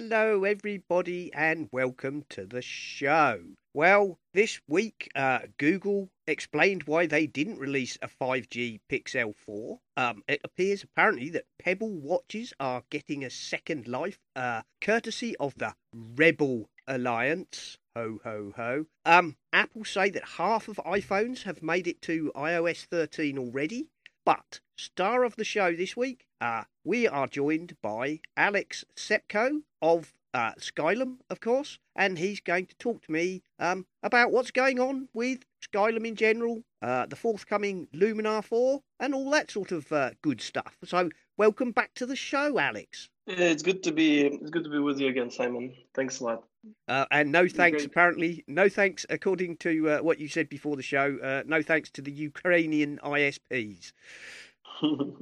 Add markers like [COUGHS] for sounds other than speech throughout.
Hello, everybody, and welcome to the show. Well, this week, uh, Google explained why they didn't release a 5G Pixel 4. Um, it appears apparently that Pebble watches are getting a second life, uh, courtesy of the Rebble Alliance. Ho ho ho. Um, Apple say that half of iPhones have made it to iOS 13 already. But star of the show this week, uh, we are joined by Alex Tsepko of uh, Skylum, of course, and he's going to talk to me um, about what's going on with Skylum in general, uh, the forthcoming Luminar 4, and all that sort of uh, good stuff. So, welcome back to the show, Alex. Yeah, it's good to be it's good to be with you again, Simon. Thanks a lot. Uh, and no thanks, apparently, no thanks, according to uh, what you said before the show, uh, no thanks to the Ukrainian ISPs. [LAUGHS]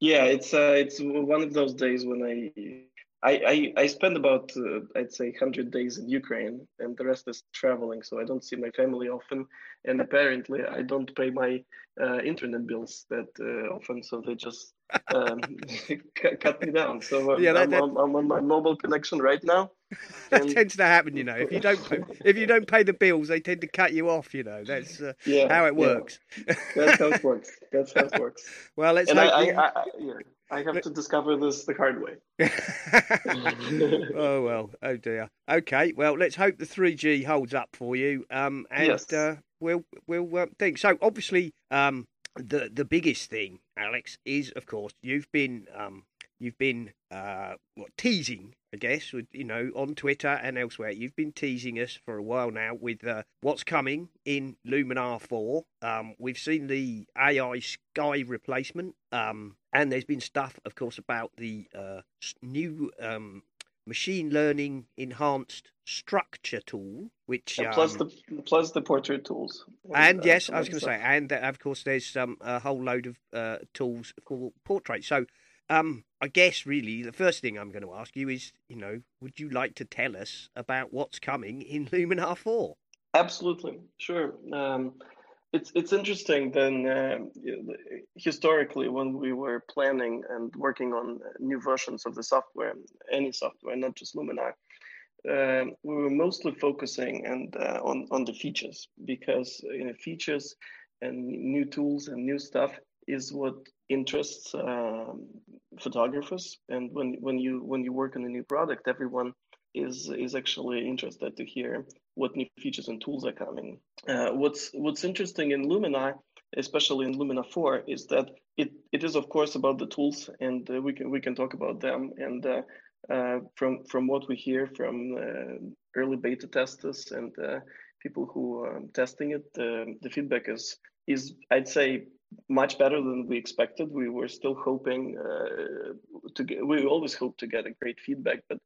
yeah, it's uh, it's one of those days when I I I, I spend about uh, I'd say hundred days in Ukraine, and the rest is traveling, so I don't see my family often, and apparently I don't pay my uh, internet bills that uh, often, so they just um, [LAUGHS] cut me down. So uh, Yeah, that- I'm, that- I'm, I'm on my mobile connection right now. [LAUGHS] That And- tends to happen, you know. If you don't, pay, if you don't pay the bills, they tend to cut you off. You know, that's uh, Yeah, how it yeah. works. That's how it [LAUGHS] works. That's how it works. well, let's and. I, I, I, yeah, I have to discover this the hard way. [LAUGHS] oh well, oh dear. Okay, well, let's hope the 3G holds up for you. Um, and Yes. uh, we'll we'll uh, think. So obviously, um, the the biggest thing, Alex, is of course you've been um you've been uh what teasing. I guess with you know on Twitter and elsewhere, you've been teasing us for a while now with uh, what's coming in Luminar Four. Um, we've seen the AI Sky replacement, um, and there's been stuff, of course, about the uh, new um, machine learning enhanced structure tool, which And plus um, the plus the portrait tools. and uh, yes, I was going to say, and uh, of course, there's um, a whole load of uh, tools for portrait. So, um, I guess really the first thing I'm going to ask you is, you know, would you like to tell us about what's coming in Luminar Four? Absolutely, sure. Um, it's it's interesting. Then know, historically, when we were planning and working on new versions of the software, any software, not just Luminar, um, we were mostly focusing and uh, on on the features because you know features and new tools and new stuff is what interests um, photographers. And when when you when you work on a new product, everyone is is actually interested to hear what new features and tools are coming. Uh, what's what's interesting in Luminar, especially in Luminar 4, is that it, it is of course about the tools, and uh, we can we can talk about them. And uh, uh, from from what we hear from uh, early beta testers and uh, people who are testing it, the the feedback is is I'd say much better than we expected. We were still hoping uh, to get. We always hope to get a great feedback, but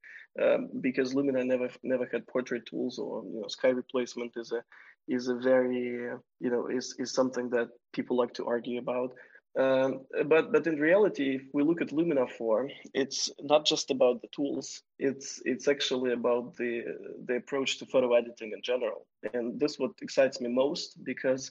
um, because Luminar never never had portrait tools or you know sky replacement is a is a very you know is is something that people like to argue about. Um, but but in reality, if we look at Luminar 4, it's not just about the tools. It's it's actually about the the approach to photo editing in general, and this what excites me most because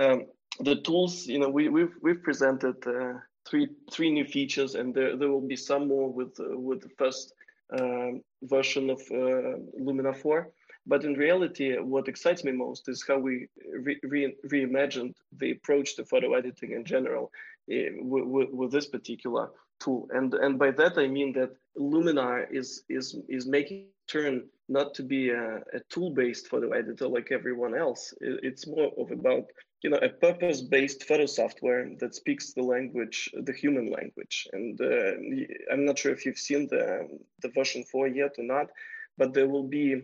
um, the tools, you know, we we've we've presented uh, three three new features, and there there will be some more with uh, with the first um, version of uh, Luminar 4. But in reality, what excites me most is how we re- re- reimagined the approach to photo editing in general uh, with, with, with this particular tool. And and by that I mean that Luminar is is is making turn not to be a, a tool-based photo editor like everyone else. It- it's more of about you know a purpose-based photo software that speaks the language, the human language. And uh, I'm not sure if you've seen the the version four yet or not, but there will be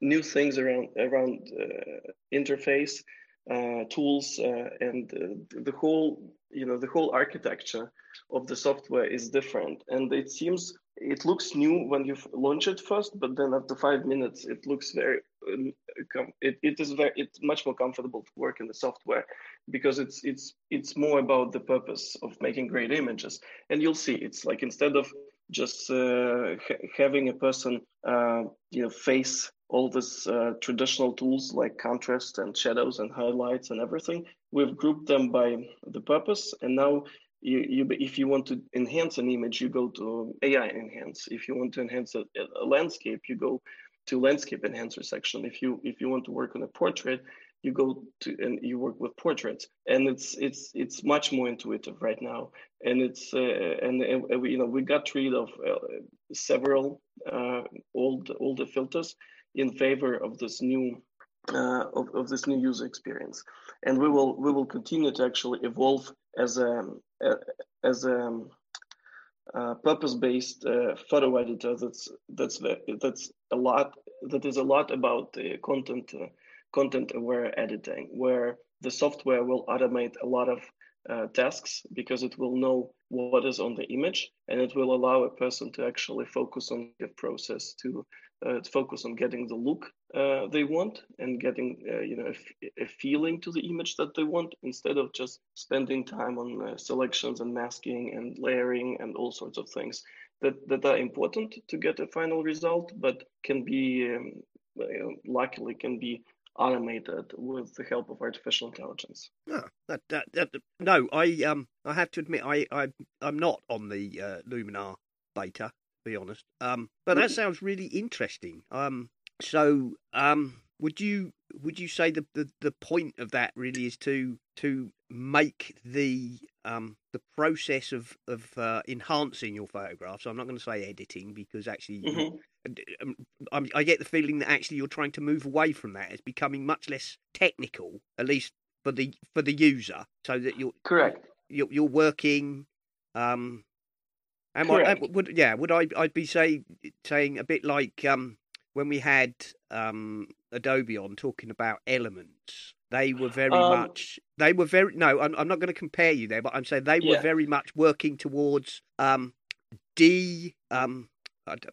new things around around uh, interface uh, tools uh, and uh, the whole you know the whole architecture of the software is different and it seems it looks new when you launch it first but then after five minutes it looks very it, it is very it's much more comfortable to work in the software because it's it's it's more about the purpose of making great images and you'll see it's like instead of just uh, ha- having a person uh, you know face all these uh, traditional tools like contrast and shadows and highlights and everything. We've grouped them by the purpose, and now you, you if you want to enhance an image, you go to AI enhance. If you want to enhance a, a landscape, you go to landscape enhancer section. If you if you want to work on a portrait, you go to and you work with portraits. And it's it's it's much more intuitive right now. And it's uh, and, and we, you know we got rid of uh, several uh, old older filters in favor of this new uh, of, of this new user experience. And we will we will continue to actually evolve as a, a as a uh, purpose-based uh, photo editor that's that's that's a lot that is a lot about the content uh, content aware editing where the software will automate a lot of uh, tasks because it will know what is on the image and it will allow a person to actually focus on the process to, uh, to focus on getting the look uh, they want and getting uh, you know a, feeling to the image that they want instead of just spending time on uh, selections and masking and layering and all sorts of things that, that are important to get a final result but can be um, luckily can be automated with the help of artificial intelligence. No, that, that, that, no, I um, I have to admit, I, I I'm not on the uh, Luminar beta, be honest. Um, but that sounds really interesting. Um, so um, would you would you say the, the, the point of that really is to to make the um, the process of of uh, enhancing your photographs? I'm not going to say editing because actually mm-hmm. Um, I get the feeling that actually you're trying to move away from that. It's becoming much less technical, at least for the for the user, so that you're correct. You're, you're working. Um, am correct. I, would yeah? Would I? I'd be say saying a bit like um, when we had um, Adobe on talking about elements. They were very um, much. They were very. No, I'm, I'm not going to compare you there, but I'm saying they were very much working towards um, de um,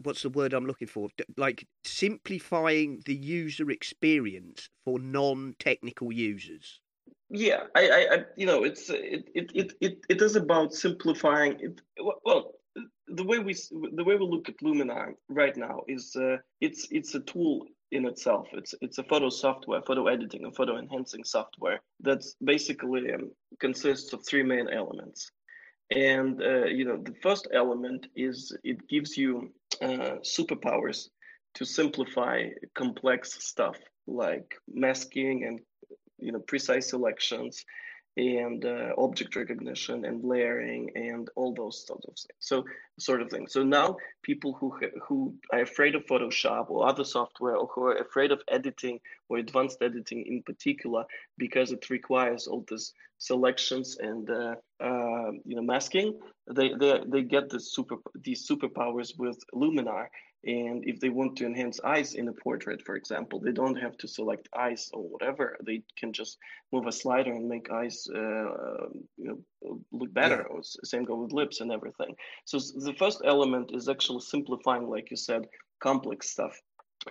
what's the word I'm looking for? Like simplifying the user experience for non-technical users. Yeah, I, I, I you know, it's it, it, it, it, it is about simplifying it. Well, the way we the way we look at Luminar right now is uh, it's it's a tool in itself. It's it's a photo software, photo editing, and photo enhancing software that's basically um, consists of three main elements. And uh, you know, the first element is it gives you uh, superpowers to simplify complex stuff like masking and you know precise selections and uh, object recognition and layering and all those sort of things. So sort of things. So now people who who are afraid of Photoshop or other software or who are afraid of editing or advanced editing in particular because it requires all these selections and uh, uh, you know masking, they they they get the super these superpowers with Luminar and if they want to enhance eyes in a portrait, for example, they don't have to select eyes or whatever. They can just move a slider and make eyes, uh, you know, look better. Yeah. Or same go with lips and everything. So the first element is actually simplifying, like you said, complex stuff.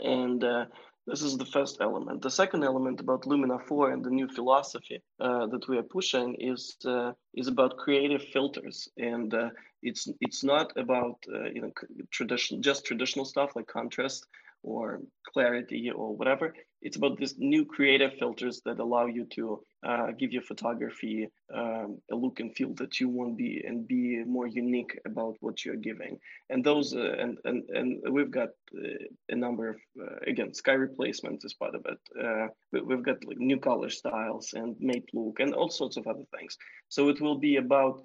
And uh, this is the first element. The second element about Luminar 4 and the new philosophy uh, that we are pushing is uh, is about creative filters, and uh, it's it's not about uh, you know traditional just traditional stuff like contrast or clarity or whatever. It's about these new creative filters that allow you to uh, give your photography um, a look and feel that you want be and be more unique about what you're giving. And those uh, and, and and we've got uh, a number of uh, again sky replacement is part of it. Uh, we've got like new color styles and mate look and all sorts of other things. So it will be about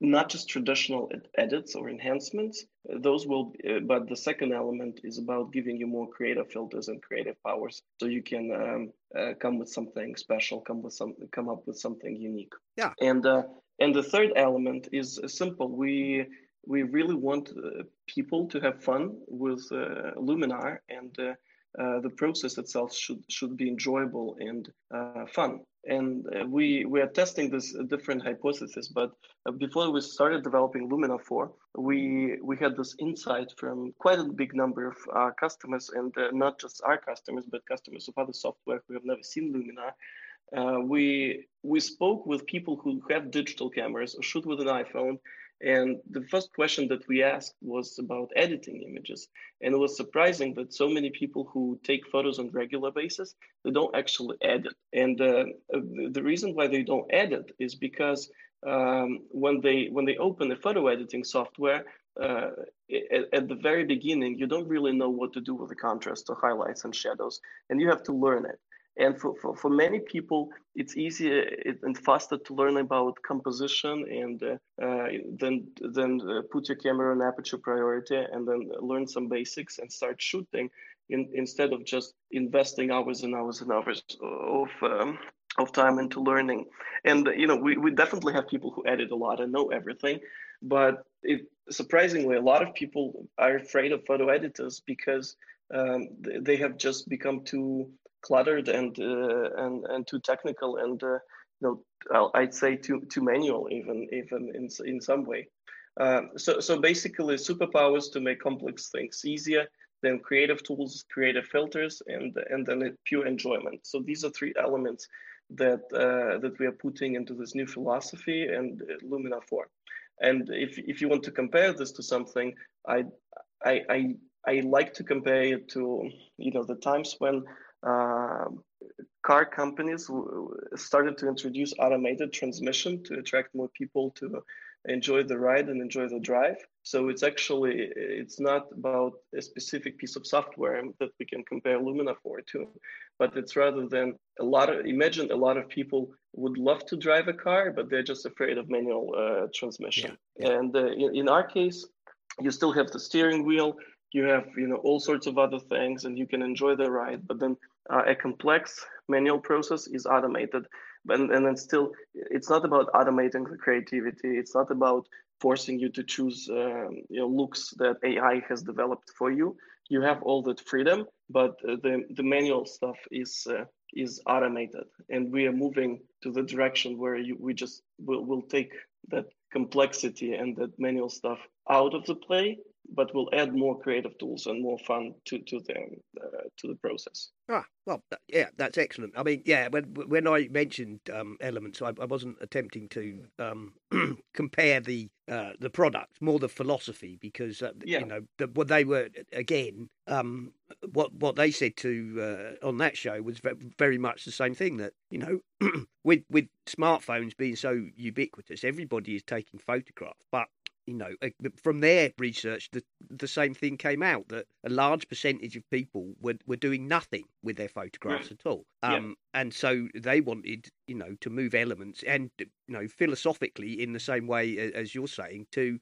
not just traditional edits or enhancements those will uh, but the second element is about giving you more creative filters and creative powers. So you can um, uh, come with something special come with some come up with something unique. Yeah. And uh, and the third element is simple. We we really want uh, people to have fun with uh, luminar and uh, the process itself should should be enjoyable and fun and uh, we we are testing this different hypothesis. But uh, before we started developing Luminar 4, we we had this insight from quite a big number of uh, customers, and uh, not just our customers, but customers of other software who have never seen Luminar. Uh, we we spoke with people who have digital cameras or shoot with an iPhone, and the first question that we asked was about editing images. And it was surprising that so many people who take photos on regular basis, they don't actually edit. And uh, the reason why they don't edit is because um, when they when they open a photo editing software, uh, at, at, the very beginning, you don't really know what to do with the contrast or highlights and shadows, and you have to learn it. And for, for, for many people, it's easier and faster to learn about composition and uh, uh, then then uh, put your camera on aperture priority and then learn some basics and start shooting in, instead of just investing hours and hours and hours of um, of time into learning. And you know, we, we definitely have people who edit a lot and know everything, but it, surprisingly, a lot of people are afraid of photo editors because um, they have just become too cluttered and uh, and and too technical and uh, you know I'd say too too manual even even in in some way. Um, so so basically, superpowers to make complex things easier. Then creative tools, creative filters, and and then pure enjoyment. So these are three elements that uh, that we are putting into this new philosophy and Luminar 4. And if if you want to compare this to something, I I I, I like to compare it to you know the times when uh, car companies started to introduce automated transmission to attract more people to enjoy the ride and enjoy the drive so it's actually it's not about a specific piece of software that we can compare luminar 4 to but it's rather than a lot of imagine a lot of people would love to drive a car but they're just afraid of manual uh, transmission yeah. Yeah. and uh, in, in our case you still have the steering wheel you have you know all sorts of other things and you can enjoy the ride but then uh, a complex manual process is automated. And, and then still it's not about automating the creativity. It's not about forcing you to choose um, you know looks that ai has developed for you. You have all that freedom but uh, the the manual stuff is uh, is automated. And we are moving to the direction where you, we just will will take that complexity and that manual stuff out of the play but we'll add more creative tools and more fun to to the uh, to the process. Ah, well, yeah, that's excellent. I mean, yeah, when when I mentioned um, elements, I, I, wasn't attempting to um, [CLEARS THROAT] compare the uh, the product, more the philosophy, because uh, yeah. you know the, what they were again. Um, what what they said to uh, on that show was very much the same thing. That you know, [CLEARS THROAT] with with smartphones being so ubiquitous, everybody is taking photographs, but you know, from their research, the the same thing came out that a large percentage of people were were doing nothing with their photographs right. at all. Um, yeah. and so they wanted, you know, to move elements and you know, philosophically, in the same way as you're saying, to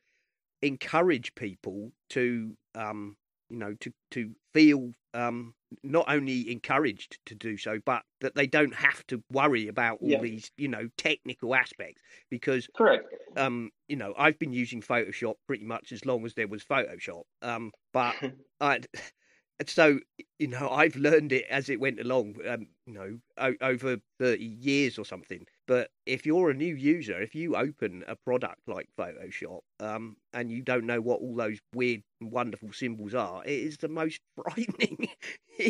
encourage people to um, you know, to to feel um, not only encouraged to do so, but that they don't have to worry about all yeah. these, you know, technical aspects. Because, correct, um, you know, I've been using Photoshop pretty much as long as there was Photoshop. Um, but [LAUGHS] I, so you know, I've learned it as it went along. Um, you know, o- over thirty years or something. But if you're a new user, if you open a product like Photoshop um, and you don't know what all those weird, wonderful symbols are, it is the most [LAUGHS] frightening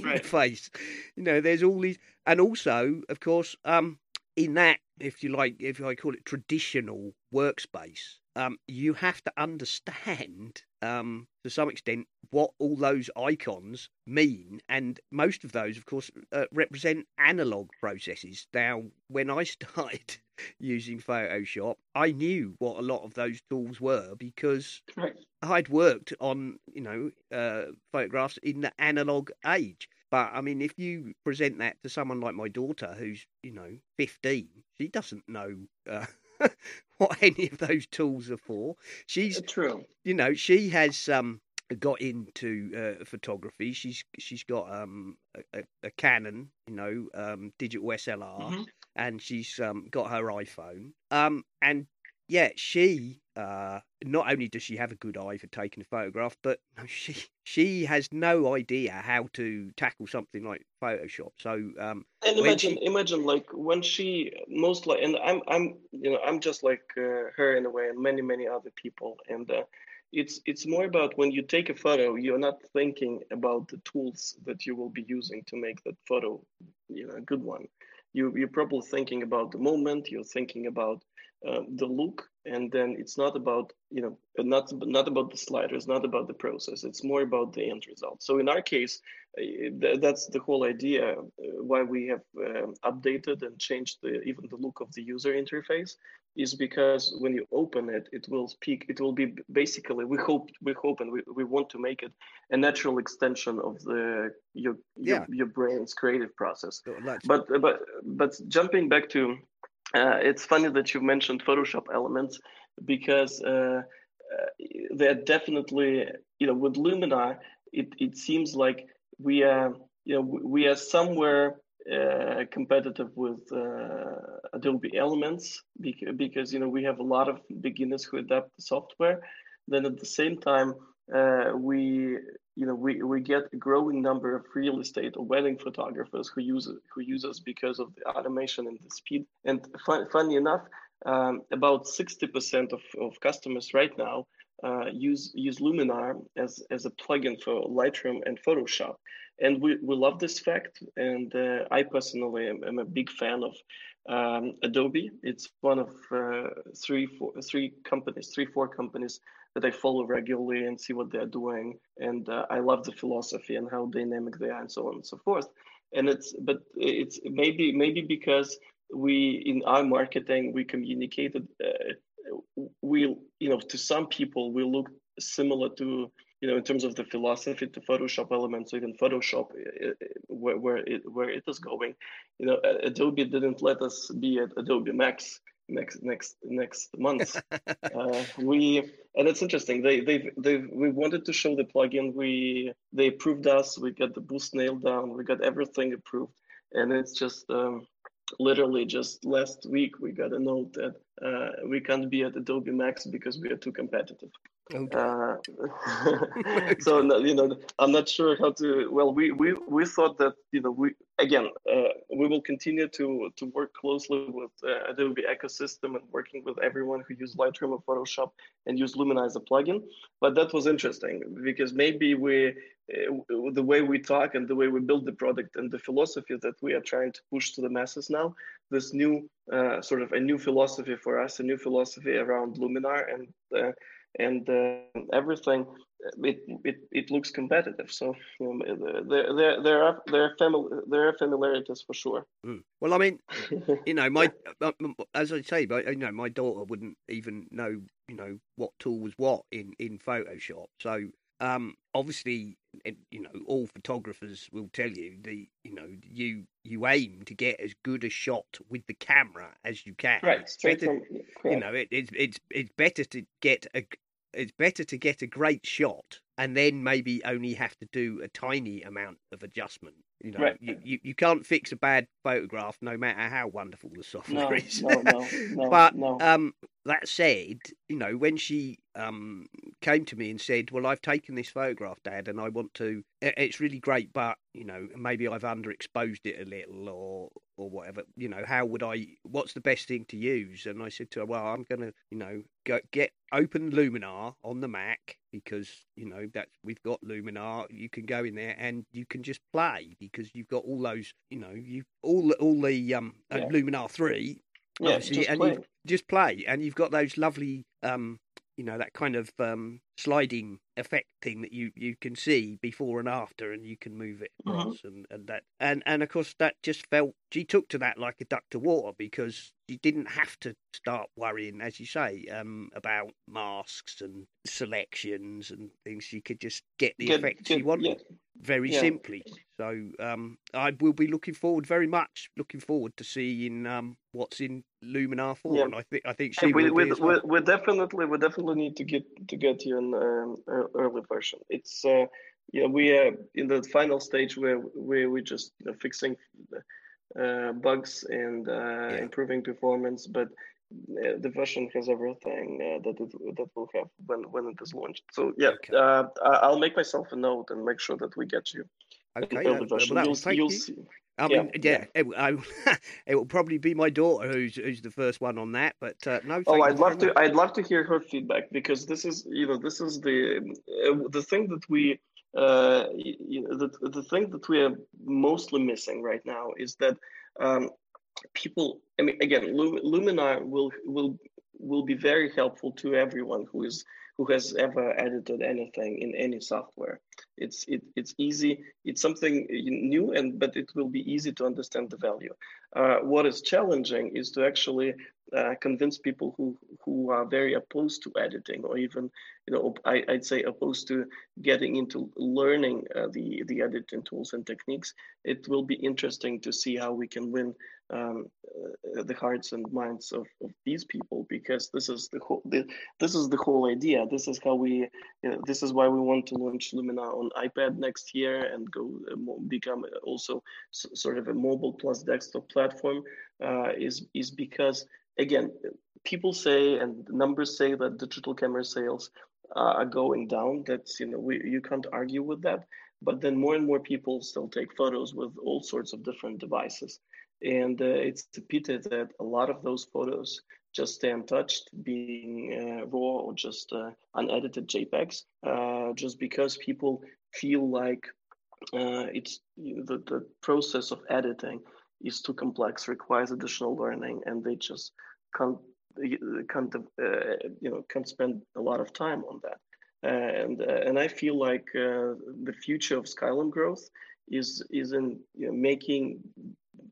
right. interface. You know, there's all these, and also, of course, um, in that, if you like, if I call it traditional workspace, um, you have to understand um, to some extent what all those icons mean, and most of those, of course, uh, represent analog processes. Now, when I [LAUGHS] started using Photoshop, I knew what a lot of those tools were because right. I'd worked on, you know, uh, photographs in the analog age. But I mean, if you present that to someone like my daughter, who's you know 15, she doesn't know. Uh, [LAUGHS] [LAUGHS] what any of those tools are for. She's true. You know, she has um, got into uh, photography. She's she's got um, a, a, Canon, you know, um, digital SLR, mm-hmm. and she's um, got her iPhone. Um, and yeah, she uh, not only does she have a good eye for taking a photograph, but [LAUGHS] she she has no idea how to tackle something like Photoshop. So um, and imagine she- imagine like when she most like and i'm i'm you know i'm just like uh, her in a way and many many other people and uh, it's it's more about when you take a photo you're not thinking about the tools that you will be using to make that photo you know a good one you you're probably thinking about the moment you're thinking about um, the look and then it's not about you know not not about the sliders not about the process. It's more about the end result. So in our case uh, th- that's the whole idea uh, why we have um, updated and changed the, even the look of the user interface is because when you open it it will speak it will be basically we hope we hope and we, we want to make it a natural extension of the your your, Yeah. your brain's creative process. Like- but but but jumping back to uh, it's funny that you mentioned photoshop elements because uh, uh, they're definitely you know with luminar it, it seems like we are you know we- are somewhere uh, competitive with uh, adobe elements because, because you know we have a lot of beginners who adapt the software. Then at the same time uh, we you know we, we get a growing number of real estate or wedding photographers who use who use us because of the automation and the speed. And fun, funny enough um, about 60% of, of customers right now uh, use use luminar as, as a plugin for lightroom and photoshop. And we, we love this fact and uh, i personally am, am a big fan of um, adobe it's one of uh, three four three companies three four companies that I follow regularly and see what they're doing. And uh, I love the philosophy and how dynamic they are, and so on and so forth. And it's but it's maybe maybe because we in our marketing we communicated uh, we you know to some people we look similar to you know in terms of the philosophy to Photoshop elements, even Photoshop uh, where where it where it is going. You know, Adobe didn't let us be at Adobe Max next next next month. [LAUGHS] uh, we and it's interesting. They they they we wanted to show the plugin. We they approved us. We got the boost nailed down. We got everything approved, and it's just um, literally just last week we got a note that uh, we can't be at Adobe Max because we are too competitive. Uh, [LAUGHS] [LAUGHS] so no, you know, I'm not sure how to. Well, we we we thought that you know we again uh, we will continue to to work closely with uh, Adobe ecosystem and working with everyone who use Lightroom or Photoshop and use Luminar as a plugin. But that was interesting because maybe we uh, the way we talk and the way we build the product and the philosophy that we are trying to push to the masses now this new uh, sort of a new philosophy for us a new philosophy around luminar and uh, and uh, everything it, it it looks competitive so you know, there there there are there are family there are familiarities for sure Mm. Well, I mean, [LAUGHS] you know, my uh, as I say, but you know, my daughter wouldn't even know, you know, what tool was what in in Photoshop. So, um, obviously, you know, all photographers will tell you the, you know, you you aim to get as good a shot with the camera as you can. right straight Better- from you know, it, it's it's it's better to get a it's better to get a great shot and then maybe only have to do a tiny amount of adjustment. You know, Right. you, you, you can't fix a bad photograph no matter how wonderful the software no is. no no [LAUGHS] no but no um, that said, you know, when she um came to me and said, "Well, I've taken this photograph, Dad, and I want to. It's really great, but you know, maybe I've underexposed it a little, or or whatever. You know, how would I? What's the best thing to use?" And I said to her, "Well, I'm gonna, you know, go get open Luminar on the Mac because you know that we've got Luminar. You can go in there and you can just play because you've got all those, you know, you all all the um uh, Yeah. Luminar three, yeah just and play. you just play, and you've got those lovely, um, you know, that kind of um, sliding effect thing that you, you can see before and after, and you can move it Mhm. and, and that, and and of course that just felt she took to that like a duck to water because she didn't have to start worrying, as you say, um, about masks and selections and things. She could just get the Get- effect she get- wanted yeah. Very Yeah. simply. So um, I will be looking forward very much, looking forward to seeing um, what's in Luminar Four, Yeah. and I think I think she we, will we, we, well. we definitely we definitely need to get to get you an um, early version. It's uh, yeah we are in the final stage where where we just you know, fixing uh, bugs and uh, improving performance. But uh, the version has everything uh, that it that will have when when it is launched. So yeah, Okay. uh, I'll make myself a note and make sure that we get you Okay, the that- well, version. that you'll will you. I Yeah, mean, yeah, it, I, [LAUGHS] it will probably be my daughter who's who's the first one on that. But uh, no, Oh, I'd love to. much. I'd love to hear her feedback because this is, you know, this is the uh, the thing that we, uh, you know, the the thing that we are mostly missing right now is that um, people. I mean, again, Lum- Luminar will will will be very helpful to everyone who is who has ever edited anything in any software. It's it, it's easy. It's something new, and but it will be easy to understand the value. Uh, what is challenging is to actually uh, convince people who who are very opposed to editing, or even you know I, I'd say opposed to getting into learning uh, the the editing tools and techniques. It will be interesting to see how we can win um, uh, the hearts and minds of, of these people because this is the whole the, this is the whole idea. This is how we you know, this is why we want to launch Luminar on iPad next year and go uh, become also s- sort of a mobile plus desktop platform. Uh, is is because again, people say and numbers say that digital camera sales uh, are going down. That's you know we you can't argue with that. But then more and more people still take photos with all sorts of different devices, and uh, it's a pity that a lot of those photos just stay untouched, being uh, raw or just uh, unedited JPEGs, uh, just because people feel like uh, it's the, the process of editing is too complex, requires additional learning, and they just can't can't uh, you know can't spend a lot of time on that. And and I feel like uh, the future of Skylum growth is is in you know, making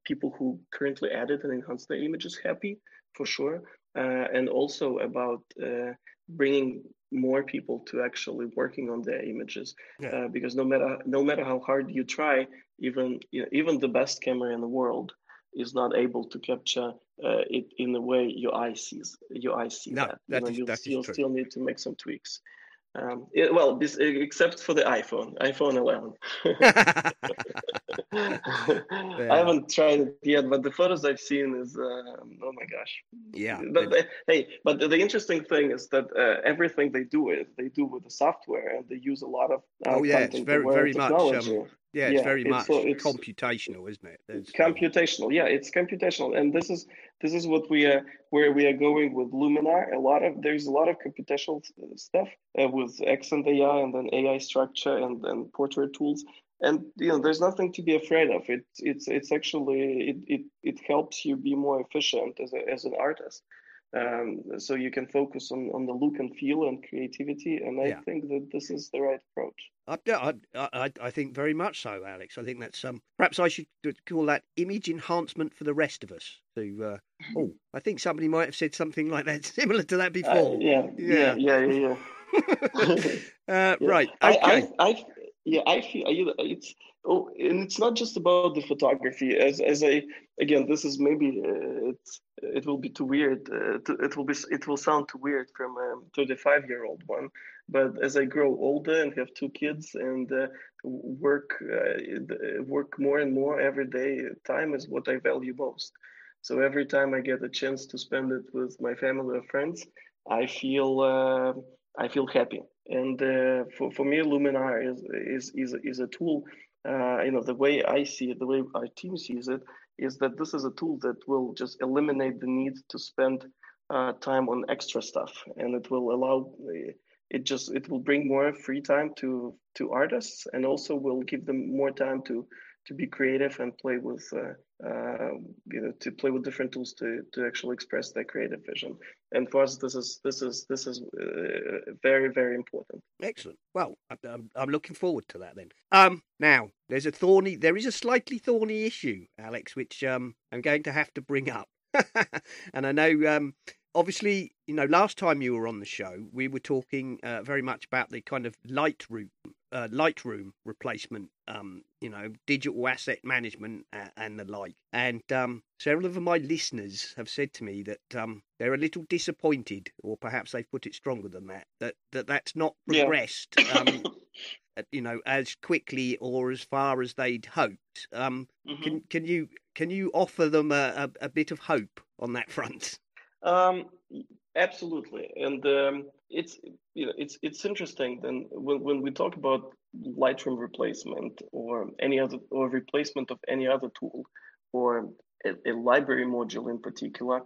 people who currently edit and enhance their images happy for sure, uh, and also about uh, bringing more people to actually working on their images Yeah. uh, because no matter no matter how hard you try even you know, even the best camera in the world is not able to capture uh, it in the way your eye sees your eye see No, that, that you know, is- you'll, that true. still need to make some tweaks um, yeah, well this, except for the iphone iphone 11 [LAUGHS] [LAUGHS] [LAUGHS] I haven't tried it yet, but the photos I've seen is um, oh my gosh. yeah, But they, hey, but the, the interesting thing is that uh, everything they do is they do with the software, and they use a lot of uh, Oh, yeah, it's very- very much, um, yeah, it's yeah, very much it's- computational, isn't it? There's, um, computational yeah it's computational. And this is this is what we are where we are going with luminar. A lot of there's a lot of computational stuff uh, with and ai and then ai structure and then portrait tools and you know there's nothing to be afraid of it it's it's actually it it, it helps you be more efficient as, a, as an artist um, so you can focus on, on the look and feel and creativity and i Yeah. think that this is the right approach I, yeah, I, I, I think very much so, Alex. I think that's um, perhaps I should call that image enhancement for the rest of us. To uh, [LAUGHS] oh, I think somebody might have said something like that, [LAUGHS] similar to that Uh, before. yeah, Yeah. yeah yeah yeah yeah [LAUGHS] uh, Yeah. Right. I, Okay. I, I, yeah, I feel it's oh, and it's not just about the photography. As as I again, this is maybe uh, it's it will be too weird. Uh, to, it will be it will sound too weird from a thirty five year old one. But as I grow older and have two kids and uh, work uh, work more and more every day, time is what I value most. So every time I get a chance to spend it with my family or friends, I feel uh, I feel happy. And uh, for for me, Luminar is is is is a tool. Uh, you know, the way I see it, the way our team sees it, is that this is a tool that will just eliminate the need to spend uh, time on extra stuff, and it will allow it just it will bring more free time to to artists, and also will give them more time to to be creative and play with uh, uh, you know to play with different tools to to actually express their creative vision. And for us, this is this is this is uh, very very important. Excellent. Well, I'm, I'm looking forward to that then. Um, now there's a thorny, there is a slightly thorny issue, Alex, which um I'm going to have to bring up, [LAUGHS] and I know um obviously you know last time you were on the show we were talking uh, very much about the kind of Lightroom uh, Lightroom replacement, um, you know, digital asset management uh, and the like. And um, several of my listeners have said to me that um, they're a little disappointed, or perhaps they've put it stronger than that, that, that that's not Yeah. progressed, um, [COUGHS] uh, you know, as quickly or as far as they'd hoped. Um, Mhm. can can you can you offer them a, a, a bit of hope on that front? Um, absolutely, and um, it's you know it's it's interesting. Then when when we talk about Lightroom replacement or any other or replacement of any other tool or a, a library module in particular,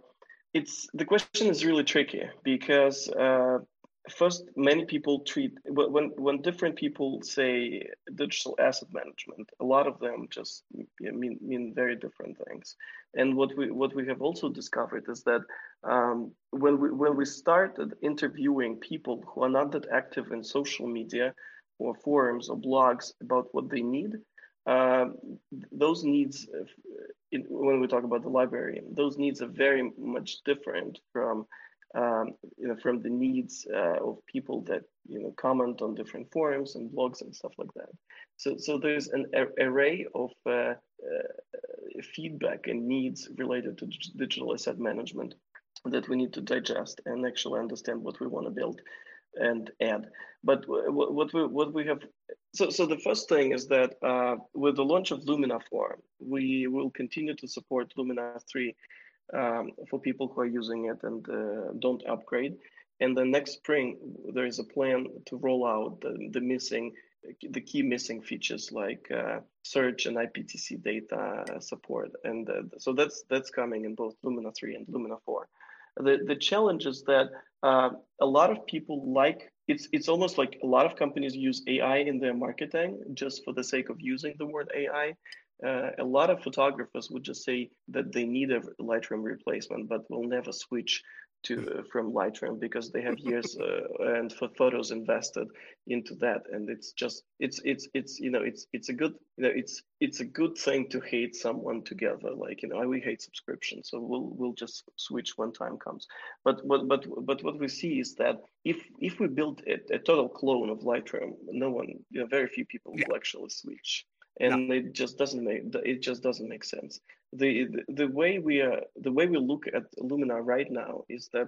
it's the question is really tricky because uh, first many people treat when when different people say digital asset management a lot of them just mean mean very different things. And what we what we have also discovered is that um, when we when we started interviewing people who are not that active in social media or forums or blogs about what they need uh, those needs in, when we talk about the library those needs are very much different from um, you know, from the needs uh, of people that you know comment on different forums and blogs and stuff like that. So, so there's an array of uh, uh, feedback and needs related to digital asset management that we need to digest and actually understand what we want to build and add. But what we what we have so so the first thing is that uh, with the launch of Luminar 4, we will continue to support Luminar 3 um, for people who are using it and uh, don't upgrade. And the next spring, there is a plan to roll out the, the missing, the key missing features like uh, search and IPTC data support. And uh, so that's that's coming in both Luminar 3 and Luminar 4. The the challenge is that uh, a lot of people like it's it's almost like a lot of companies use AI in their marketing just for the sake of using the word AI uh, a lot of photographers would just say that they need a Lightroom replacement, but will never switch to uh, from Lightroom because they have [LAUGHS] years uh, and for photos invested into that, and it's just it's it's it's you know it's it's a good you know it's it's a good thing to hate someone together. Like you know we hate subscription, so we'll we'll just switch when time comes. But but but but what we see is that if if we build a, a total clone of Lightroom, no one you know very few people yeah. will actually switch and no. it just doesn't make it just doesn't make sense. The, the the way we are the way we look at Luminar right now is that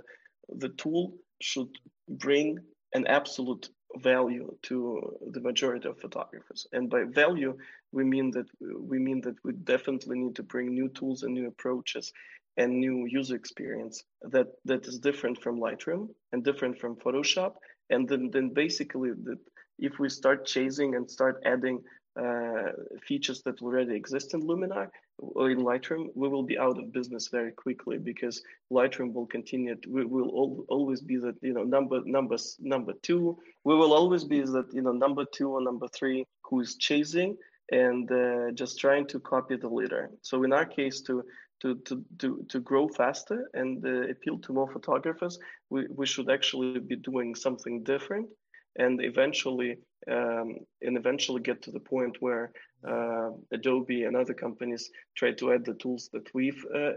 the tool should bring an absolute value to the majority of photographers and by value we mean that we mean that we definitely need to bring new tools and new approaches and new user experience that that is different from lightroom and different from photoshop and then then basically that if we start chasing and start adding uh, features that already exist in Luminar or in Lightroom, we will be out of business very quickly because Lightroom will continue. To, we will al- always be that you know number numbers number two. We will always be that you know number two or number three who is chasing and uh, just trying to copy the leader. So in our case, to to to to, to grow faster and uh, appeal to more photographers, we, we should actually be doing something different and eventually um, and eventually get to the point where uh, Adobe and other companies try to add the tools that we've uh,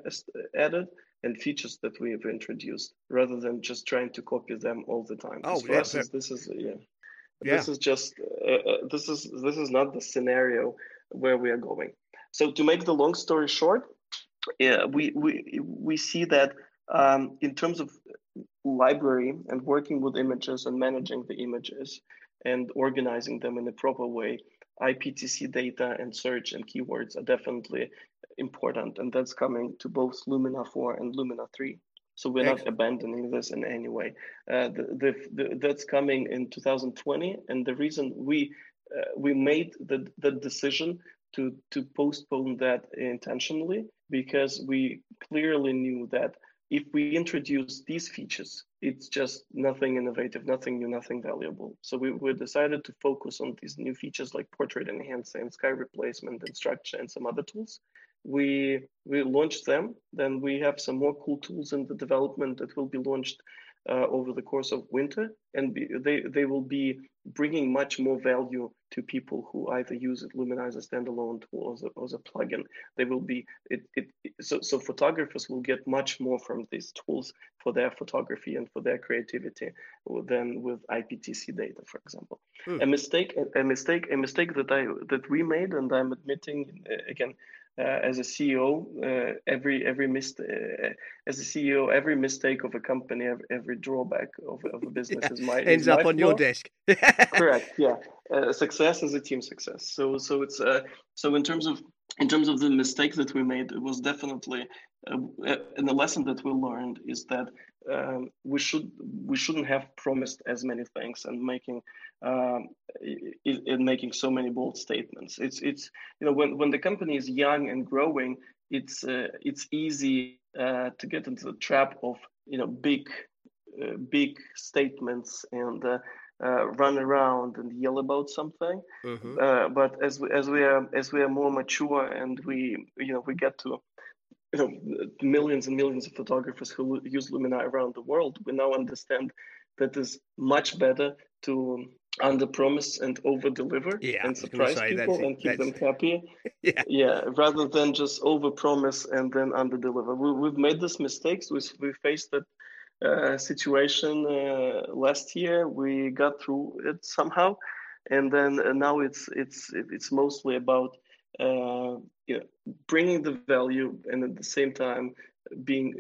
added and features that we have introduced, rather than just trying to copy them all the time. Oh, yeah, this is yeah. yeah. This is just uh, uh, this is this is not the scenario where we are going. So to make the long story short, yeah, we we we see that um, in terms of library and working with images and managing the images and organizing them in a proper way, IPTC data and search and keywords are definitely important. And that's coming to both Luminar 4 and Luminar 3. So we're not abandoning this in any way. Uh, the, the, the, that's coming in 2020. And the reason we uh, we made the, the decision to, to postpone that intentionally because we clearly knew that if we introduce these features, it's just nothing innovative, nothing new, nothing valuable. So we, we decided to focus on these new features like portrait enhancing, sky replacement, and structure, and some other tools. We we launched them. Then we have some more cool tools in the development that will be launched uh, over the course of winter, and be, they they will be bringing much more value to people who either use it Luminar as a standalone tool or as a, or as a plugin. They will be it, it so so photographers will get much more from these tools for their photography and for their creativity than with IPTC data, for example. Hmm. A mistake a, a mistake a mistake that I that we made, and I'm admitting uh, again as a CEO, uh, every every mist uh, as a CEO, every mistake of a company, every, drawback of, of a [LAUGHS] business yeah. is my ends is up my on your desk. [LAUGHS] Correct. Yeah, uh, success is a team success. So so it's uh, so in terms of in terms of the mistake that we made, it was definitely, uh, and the lesson that we learned is that um, we should we shouldn't have promised as many things and making um, in making so many bold statements. It's it's you know when when the company is young and growing, it's uh, it's easy uh, to get into the trap of you know big uh, big statements and uh, uh, run around and yell about something. Mm-hmm. Uh, but as we as we are as we are more mature and we you know we get to you know millions and millions of photographers who use Luminar around the world, we now understand that it's much better to under promise and over deliver yeah, and surprise people and keep them happy [LAUGHS] yeah. Yeah rather than just over promise and then under deliver we, have made these mistakes. We, we faced that uh, situation uh, last year. We got through it somehow. And then uh, now it's it's it's mostly about uh, you know, bringing the value and at the same time being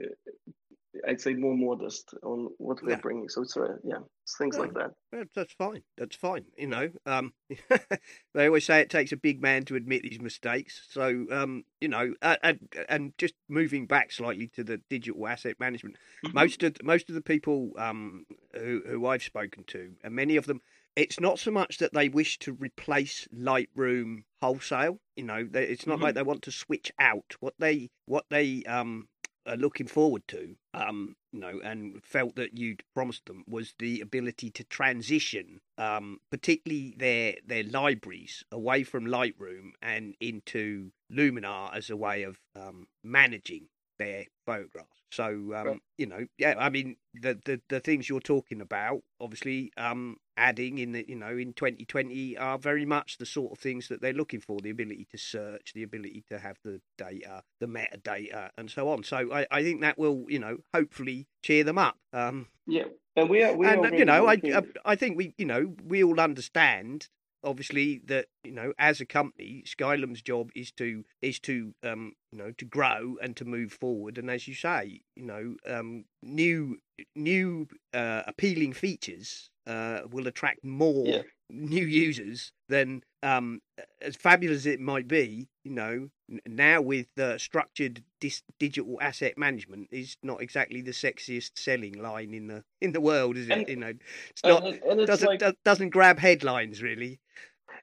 I'd say more modest on what we're yeah. bringing. So it's uh, yeah, it's things yeah. like that. That's fine. That's fine. You know, um, [LAUGHS] they always say it takes a big man to admit his mistakes. So um, you know, and and just moving back slightly to the digital asset management, mm-hmm. most of most of the people um, who who I've spoken to, and many of them. It's not so much that they wish to replace Lightroom wholesale. You know, it's not mm-hmm. like they want to switch out. What they what they um are looking forward to, um, you know, and felt that you'd promised them was the ability to transition, um, particularly their their libraries away from Lightroom and into Luminar as a way of um, managing their photographs. So um, you know, yeah, I mean the, the the things you're talking about, obviously, um, adding in the you know in 2020 are very much the sort of things that they're looking for: the ability to search, the ability to have the data, the metadata, and so on. So I, I think that will you know hopefully cheer them up. Um, yeah, and we are. We and are you know, I I think we you know we all understand obviously that you know as a company skylum's job is to is to um you know to grow and to move forward. And as you say you know um new new uh, appealing features uh, will attract more yeah. new users than um, as fabulous as it might be. You know, now with uh, structured dis- digital asset management is not exactly the sexiest selling line in the in the world, is it? And, you know, it's not and, and it's doesn't like, doesn't grab headlines really.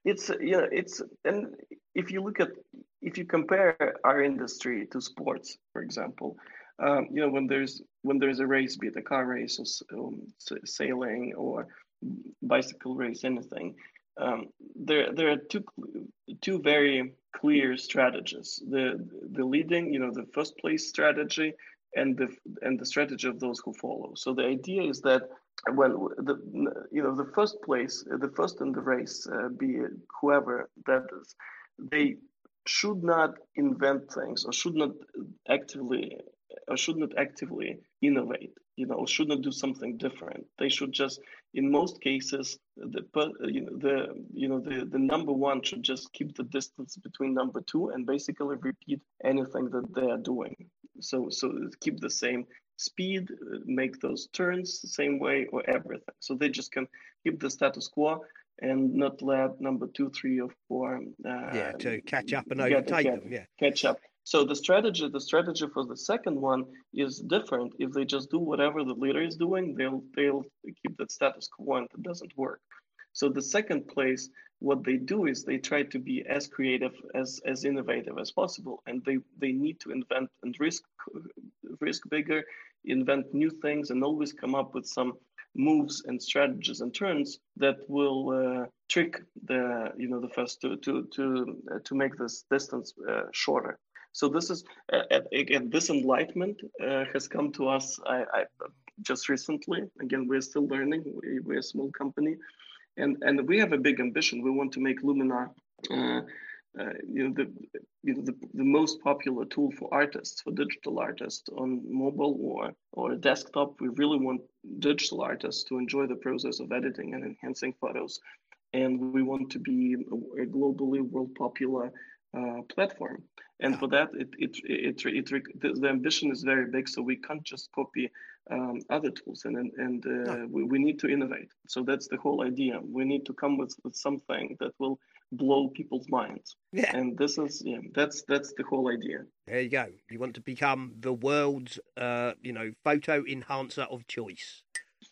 It's you know it's and if you look at if you compare our industry to sports, for example, um, you know when there's when there's a race, be it a car race or um, sailing or bicycle race, anything, um, there there are two two very clear strategies. The the leading, you know, the first place strategy and the and the strategy of those who follow. So the idea is that when the you know the first place, the first in the race, uh, be whoever that is, they should not invent things or should not actively or should not actively innovate? You know should not do something different? They should just in most cases the you know the you know the, the number one should just keep the distance between number two and basically repeat anything that they are doing. So so keep the same speed make those turns the same way or everything. So they just can keep the status quo and not let number two three or four uh, yeah to catch up and overtake them yeah. catch up so the strategy, the strategy for the second one is different. If they just do whatever the leader is doing, they'll they'll keep that status quo and it doesn't work. So the second place, what they do is they try to be as creative, as as innovative as possible, and they they need to invent and risk risk bigger, invent new things, and always come up with some moves and strategies and turns that will uh, trick the you know the first to to to uh, to make this distance uh, shorter. So this is uh, again this enlightenment uh, has come to us I, I, just recently. Again, we're still learning. We, we're a small company, and and we have a big ambition. We want to make Luminar. Uh, uh, you know the you know the, the most popular tool for artists for digital artists on mobile or or desktop we really want digital artists to enjoy the process of editing and enhancing photos and we want to be a globally world popular uh, platform. And yeah. for that, it, it, it, it, it, the, the ambition is very big. So we can't just copy um, other tools and, and, and uh, no. we, we need to innovate. So that's the whole idea. We need to come with, with something that will blow people's minds. Yeah. And this is yeah, that's that's the whole idea. There you go. You want to become the world's, uh, you know, photo enhancer of choice.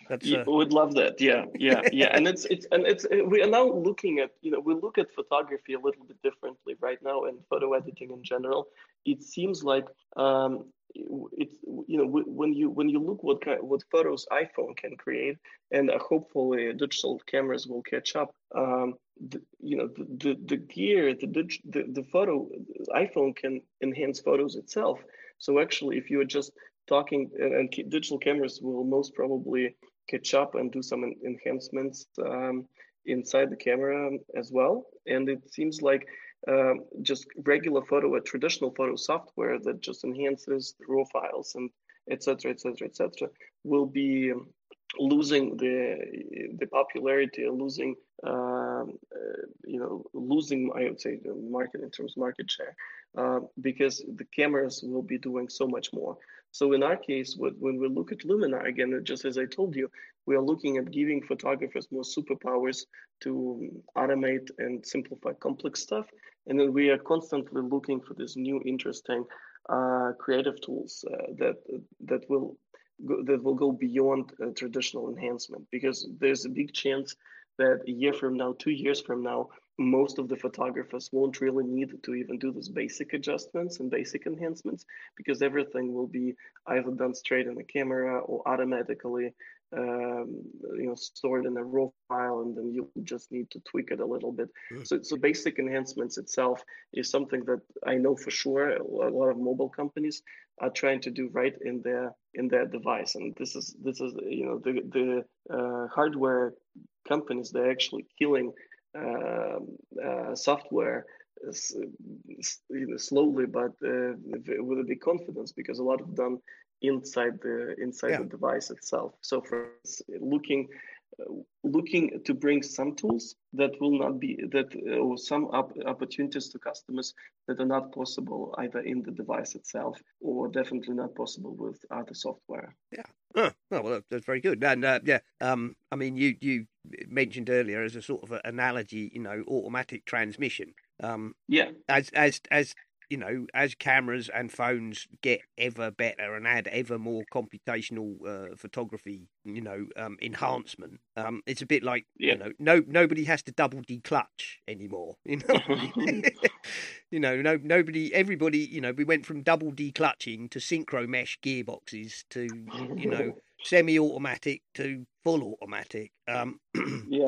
That's Yeah, uh, would love that. Yeah, yeah, yeah. And it's it's and it's uh, we are now looking at you know we look at photography a little bit differently right now and photo editing in general. It seems like um, it's you know when you when you look what kind what photos iPhone can create and uh, hopefully digital cameras will catch up. Um, the, you know the, the the gear the, dig- the the photo iPhone can enhance photos itself. So actually, if you are just talking and and digital cameras will most probably catch up and do some enhancements um, inside the camera as well. And it seems like um, just regular photo, a traditional photo software that just enhances the raw files and etc. etc. etc. will be losing the the popularity, losing um, uh, you know losing I would say the market in terms of market share uh, because the cameras will be doing so much more. So in our case, when we look at Luminar again, just as I told you, we are looking at giving photographers more superpowers to automate and simplify complex stuff, and then we are constantly looking for these new, interesting, uh, creative tools uh, that that will go, that will go beyond uh, traditional enhancement. Because there's a big chance that a year from now, two years from now, most of the photographers won't really need to even do those basic adjustments and basic enhancements because everything will be either done straight in the camera or automatically um, you know stored in a raw file and then you just need to tweak it a little bit Mm. so, so basic enhancements itself is something that i know for sure a lot of mobile companies are trying to do right in their in their device and this is this is you know the the uh, hardware companies they're actually killing software s- s- you know, slowly but uh, with a big confidence because a lot of them inside the inside Yeah. the device itself so for looking uh, looking to bring some tools that will not be that uh, or some op- opportunities to customers that are not possible either in the device itself or definitely not possible with other software Yeah. Oh, well, that's very good. And uh, yeah, um, I mean, you you mentioned earlier as a sort of an analogy, you know, automatic transmission. Um, yeah as as as you know, as cameras and phones get ever better and add ever more computational uh, photography, you know, um, enhancement, um, it's a bit like Yeah. you know, no nobody has to double declutch anymore. [LAUGHS] You know, [LAUGHS] [LAUGHS] you know, no nobody, everybody, you know, we went from double declutching to synchro mesh gearboxes to you know semi-automatic to full automatic. Um, [CLEARS THROAT] yeah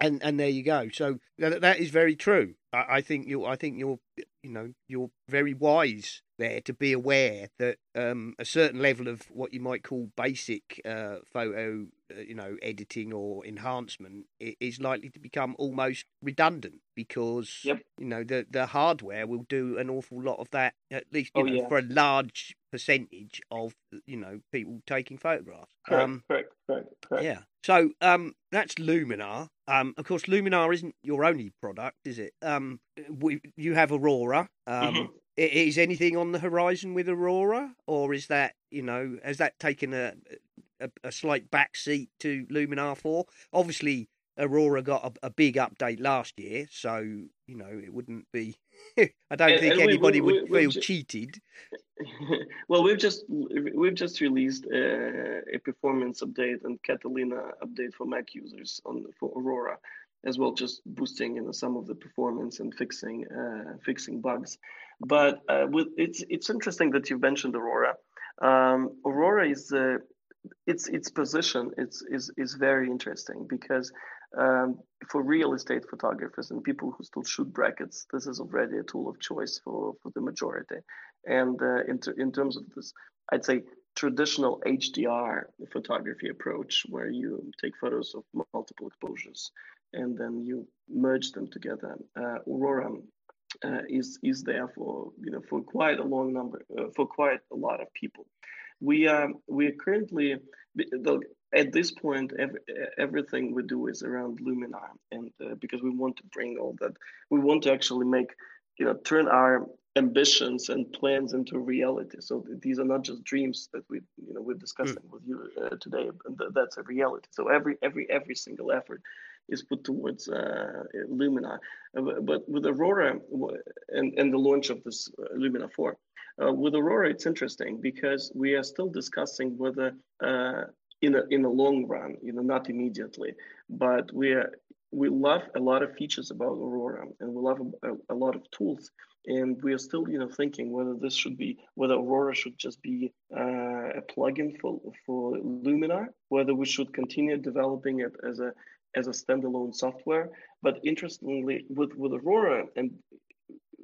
and and there you go. So that, that is very true. I, I think you I think you're you know you're very wise there to be aware that um, a certain level of what you might call basic uh, photo uh, you know editing or enhancement is likely to become almost redundant because Yep. you know the the hardware will do an awful lot of that at least Oh, know yeah. for a large percentage of you know people taking photographs. correct Um, correct correct correct yeah. So um, that's Luminar. Um, of course, Luminar isn't your only product, is it? Um, we, you have Aurora. Um, Mhm. Is anything on the horizon with Aurora, or is that you know has that taken a a, a slight backseat to Luminar Four? Obviously, Aurora got a, a big update last year, so you know it wouldn't be. [LAUGHS] I don't And- think and anybody we- would we- feel ju- cheated. [LAUGHS] well, we've just we've just released uh, a performance update and Catalina update for Mac users on for Aurora, as well, just boosting you know some of the performance and fixing uh, fixing bugs. But uh, with it's it's interesting that you've mentioned Aurora. Um, Aurora is uh, its its position is is is very interesting because um, for real estate photographers and people who still shoot brackets, this is already a tool of choice for for the majority. And uh, in, in terms of this, I'd say traditional HDR photography approach, where you take photos of multiple exposures and then you merge them together. Uh, Aurora uh, is is there for you know for quite a long number uh, for quite a lot of people. We are we are currently the, at this point every, everything we do is around Luminar, and uh, because we want to bring all that, we want to actually make you know turn our ambitions and plans into reality. So th- these are not just dreams that we you know we're discussing with you uh, today, and th- that's a reality. So every every every single effort is put towards uh, Luminar. Uh, but with Aurora and, and the launch of this uh, Luminar 4, uh, with Aurora, it's interesting because we are still discussing whether uh, in a in a long run, you know, not immediately, but we are we love a lot of features about Aurora and we love a, a, lot of tools. And we are still, you know, thinking whether this should be whether Aurora should just be uh, a plugin for for Luminar, whether we should continue developing it as a as a standalone software. But interestingly, with with Aurora, and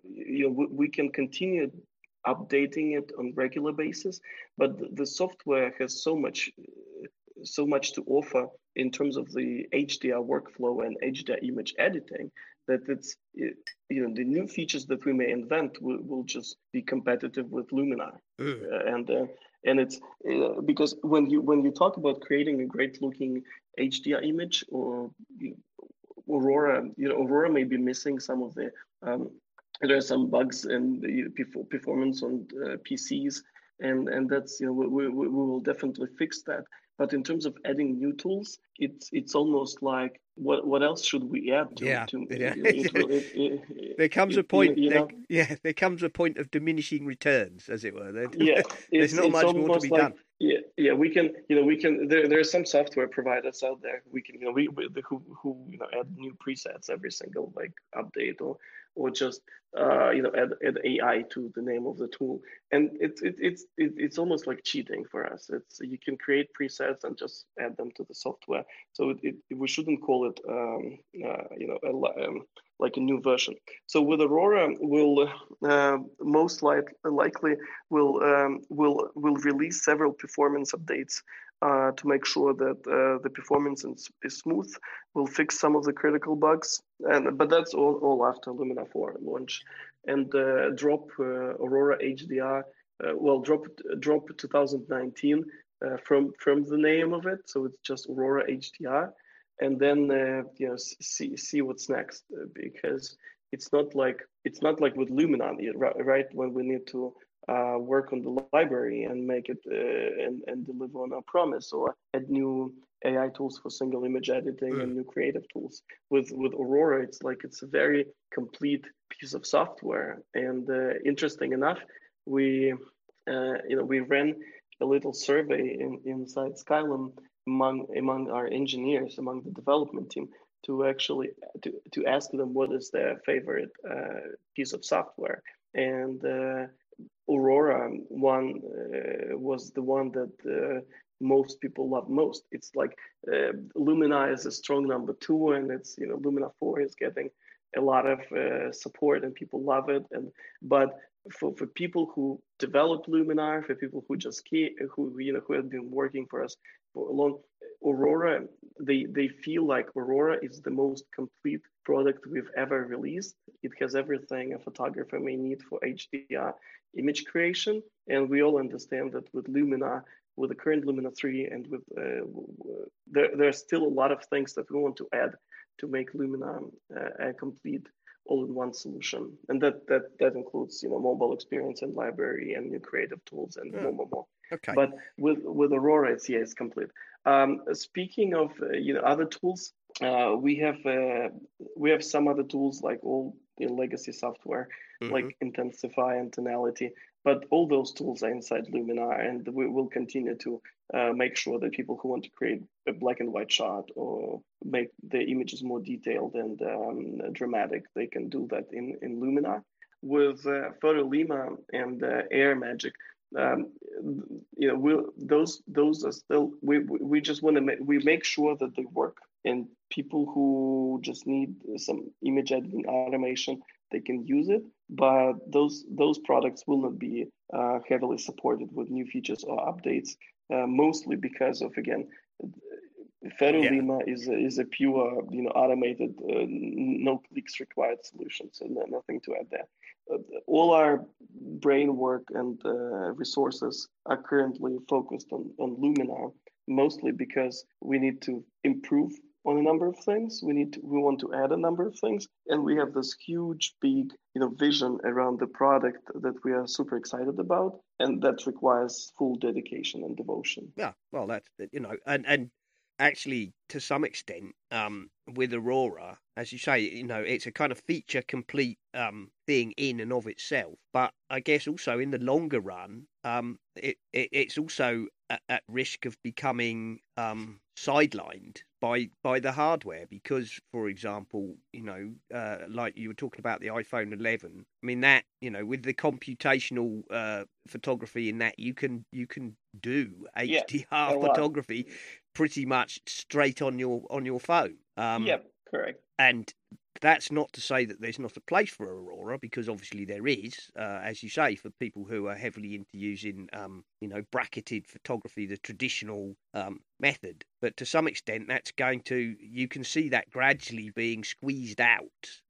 you know, we, we can continue updating it on regular basis but the software has so much so much to offer in terms of the HDR workflow and HDR image editing that it's you know the new features that we may invent will, will just be competitive with Luminar mm. uh, and uh, and it's uh, because when you when you talk about creating a great looking HDR image or you know, Aurora you know Aurora may be missing some of the um, there are some bugs in the performance on uh, PCs and and that's you know we, we, we will definitely fix that. But in terms of adding new tools, it's it's almost like what what else should we add to, yeah, to, yeah. It, it, [LAUGHS] it, there comes a point you, you there, yeah there comes a point of diminishing returns as it were. There, yeah. [LAUGHS] there's not much more to be like, done. Yeah yeah we can you know we can there there are some software providers out there. We can you know we, we who who you know add new presets every single like update or or just uh, you know add, add AI to the name of the tool. And it's it, it's it, it's almost like cheating for us. It's you can create presets and just add them to the software. So it, it we shouldn't call it um, uh, you know a, um, like a new version. So with Aurora, we'll uh, most like, likely will um, will will release several performance updates uh, to make sure that uh, the performance is, is, smooth. We'll fix some of the critical bugs, and but that's all, all after Luminar 4 launch. And uh, drop uh, Aurora HDR, uh, well, drop drop 2019 uh, from from the name of it, so it's just Aurora HDR, and then you know see see what's next because it's not like it's not like with Luminar, right? When we need to uh, work on the library and make it uh, and, and deliver on our promise or add new AI tools for single image editing mm. and new creative tools. With with Aurora, it's like it's a very complete piece of software. And uh, interesting enough, we uh, you know we ran a little survey in, inside Skylum among among our engineers, among the development team, to actually to, to ask them what is their favorite uh, piece of software. And uh, Aurora one uh, was the one that uh, most people love most. It's like uh, Luminar is a strong number two, and it's you know Luminar four is getting a lot of uh, support and people love it. And but for, for people who developed Luminar, for people who just key, who you know who have been working for us for a long, Aurora they they feel like Aurora is the most complete product we've ever released. It has everything a photographer may need for HDR image creation. And we all understand that with Luminar, with the current Luminar 3, and with uh, there, there are still a lot of things that we want to add to make Luminar uh, a complete all-in-one solution. And that that that includes you know mobile experience and library and new creative tools and yeah. more, more, more. Okay. But with with Aurora, it's yeah, it's complete. Um, speaking of uh, you know other tools, uh, we have uh, we have some other tools like all the legacy software mm-hmm. like Intensify and Tonality. But all those tools are inside Luminar, and we will continue to uh, make sure that people who want to create a black and white shot or make the images more detailed and um, dramatic, they can do that in, in Luminar. With uh, Photolemur and uh, AirMagic, um, you know, we'll, those those are still we we just want to make we make sure that they work and people who just need some image editing automation they can use it but those those products will not be uh, heavily supported with new features or updates uh, mostly because of again Photolemur yeah. is a, is a pure you know automated uh, no clicks required solution so nothing to add there uh, all our brain work and uh, resources are currently focused on, on Luminar mostly because we need to improve on a number of things. We need to, we want to add a number of things, and we have this huge, big, you know, vision around the product that we are super excited about, and that requires full dedication and devotion. Yeah, well, that's you know, and and actually, to some extent, um, with Aurora, as you say, you know, it's a kind of feature complete um, thing in and of itself. But I guess also in the longer run, um, it, it it's also at, at risk of becoming um, sidelined by by the hardware because, for example, you know, uh, like you were talking about the iPhone 11. I mean that you know, with the computational uh, photography in that, you can you can do Yeah, HDR a lot. photography pretty much straight on your on your phone. Um, yep, correct. and that's not to say that there's not a place for Aurora, because obviously there is, uh, as you say, for people who are heavily into using, um, you know, bracketed photography, the traditional um, method. But to some extent, that's going to, you can see that gradually being squeezed out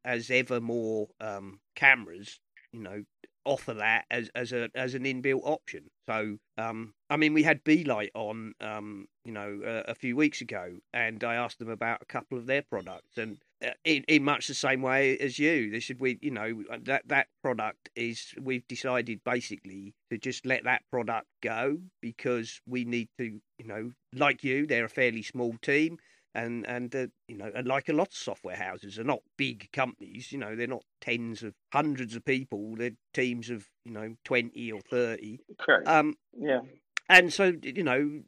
as ever more um, cameras, you know, offer that as as a as an inbuilt option. So, um, I mean, we had BeLight on, um, you know, uh, a few weeks ago, and I asked them about a couple of their products, and uh, in, in much the same way as you, they said we, you know, that that product is we've decided basically to just let that product go because we need to, you know, like you, they're a fairly small team and and uh, you know and like a lot of software houses are not big companies you know they're not tens of hundreds of people they're teams of you know 20 or 30 Correct. um yeah. and so you know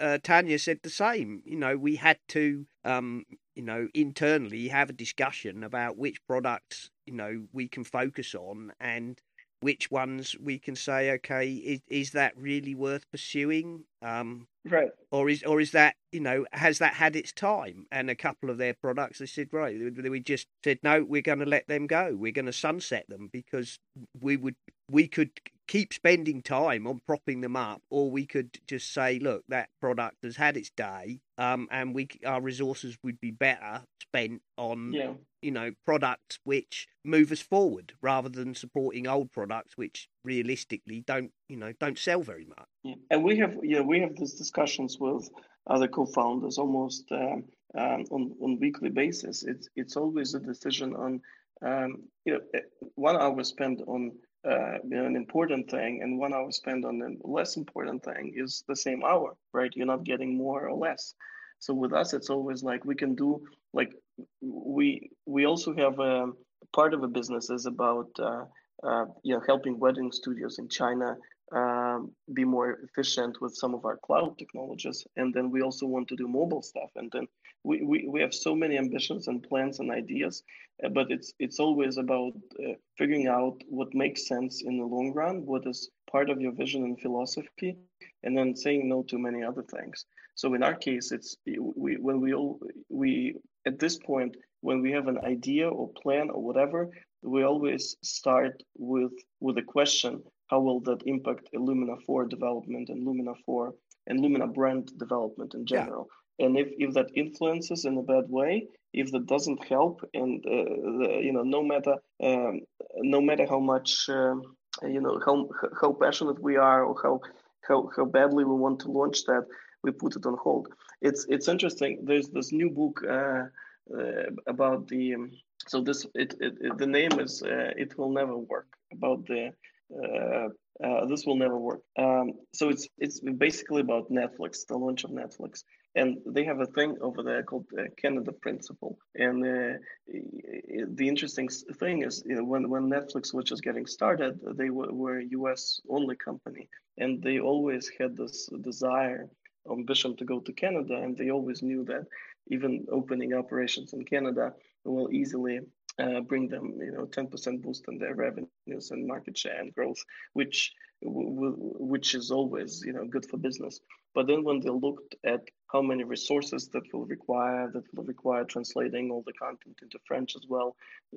uh, Tanya said the same you know we had to um you know internally have a discussion about which products you know we can focus on and which ones we can say okay is, is that really worth pursuing? Um Right. or is or is that you know has that had its time? And a couple of their products they said right we we just said no we're going to let them go. We're going to sunset them because we would we could keep spending time on propping them up or we could just say look that product has had its day um and we our resources would be better spent on Yeah. you know products which move us forward rather than supporting old products which realistically don't you know don't sell very much Yeah. And we have, yeah, we have these discussions with other co-founders almost um, um, on on weekly basis. It's it's always a decision on, um, you know, eh, one hour spent on uh, you know, an important thing and one hour spent on a less important thing is the same hour, right? You're not getting more or less. So with us, it's always like we can do like we we also have a part of a business is about uh, uh, you know helping wedding studios in China um, be more efficient with some of our cloud technologies. And then we also want to do mobile stuff. And then we, we, we have so many ambitions and plans and ideas, uh, but it's it's always about uh, figuring out what makes sense in the long run, what is part of your vision and philosophy, and then saying no to many other things. So in our case, it's we when we all we at this point when we have an idea or plan or whatever, we always start with with a question how will that impact Illumina 4 development and Luminar 4 and Luminar brand development in general? And if, if that influences in a bad way, if that doesn't help, and uh, the, you know, no matter um, no matter how much um, you know how how passionate we are or how how how badly we want to launch that, we put it on hold. It's it's interesting. There's this new book uh, uh, about the um, so this it, it, it the name is uh, it will never work about the this will never work. Um, so it's it's basically about Netflix, the launch of Netflix, and they have a thing over there called uh, Canada Principle. And uh, the interesting thing is, you know, when when Netflix was just getting started, they were, were a U.S. only company, and they always had this desire, ambition to go to Canada, and they always knew that even opening operations in Canada will easily uh, bring them, you know, 10% boost in their revenues and market share and growth, which which is always, you know, good for business. But then when they looked at how many resources that will require, that will require translating all the content into French as well,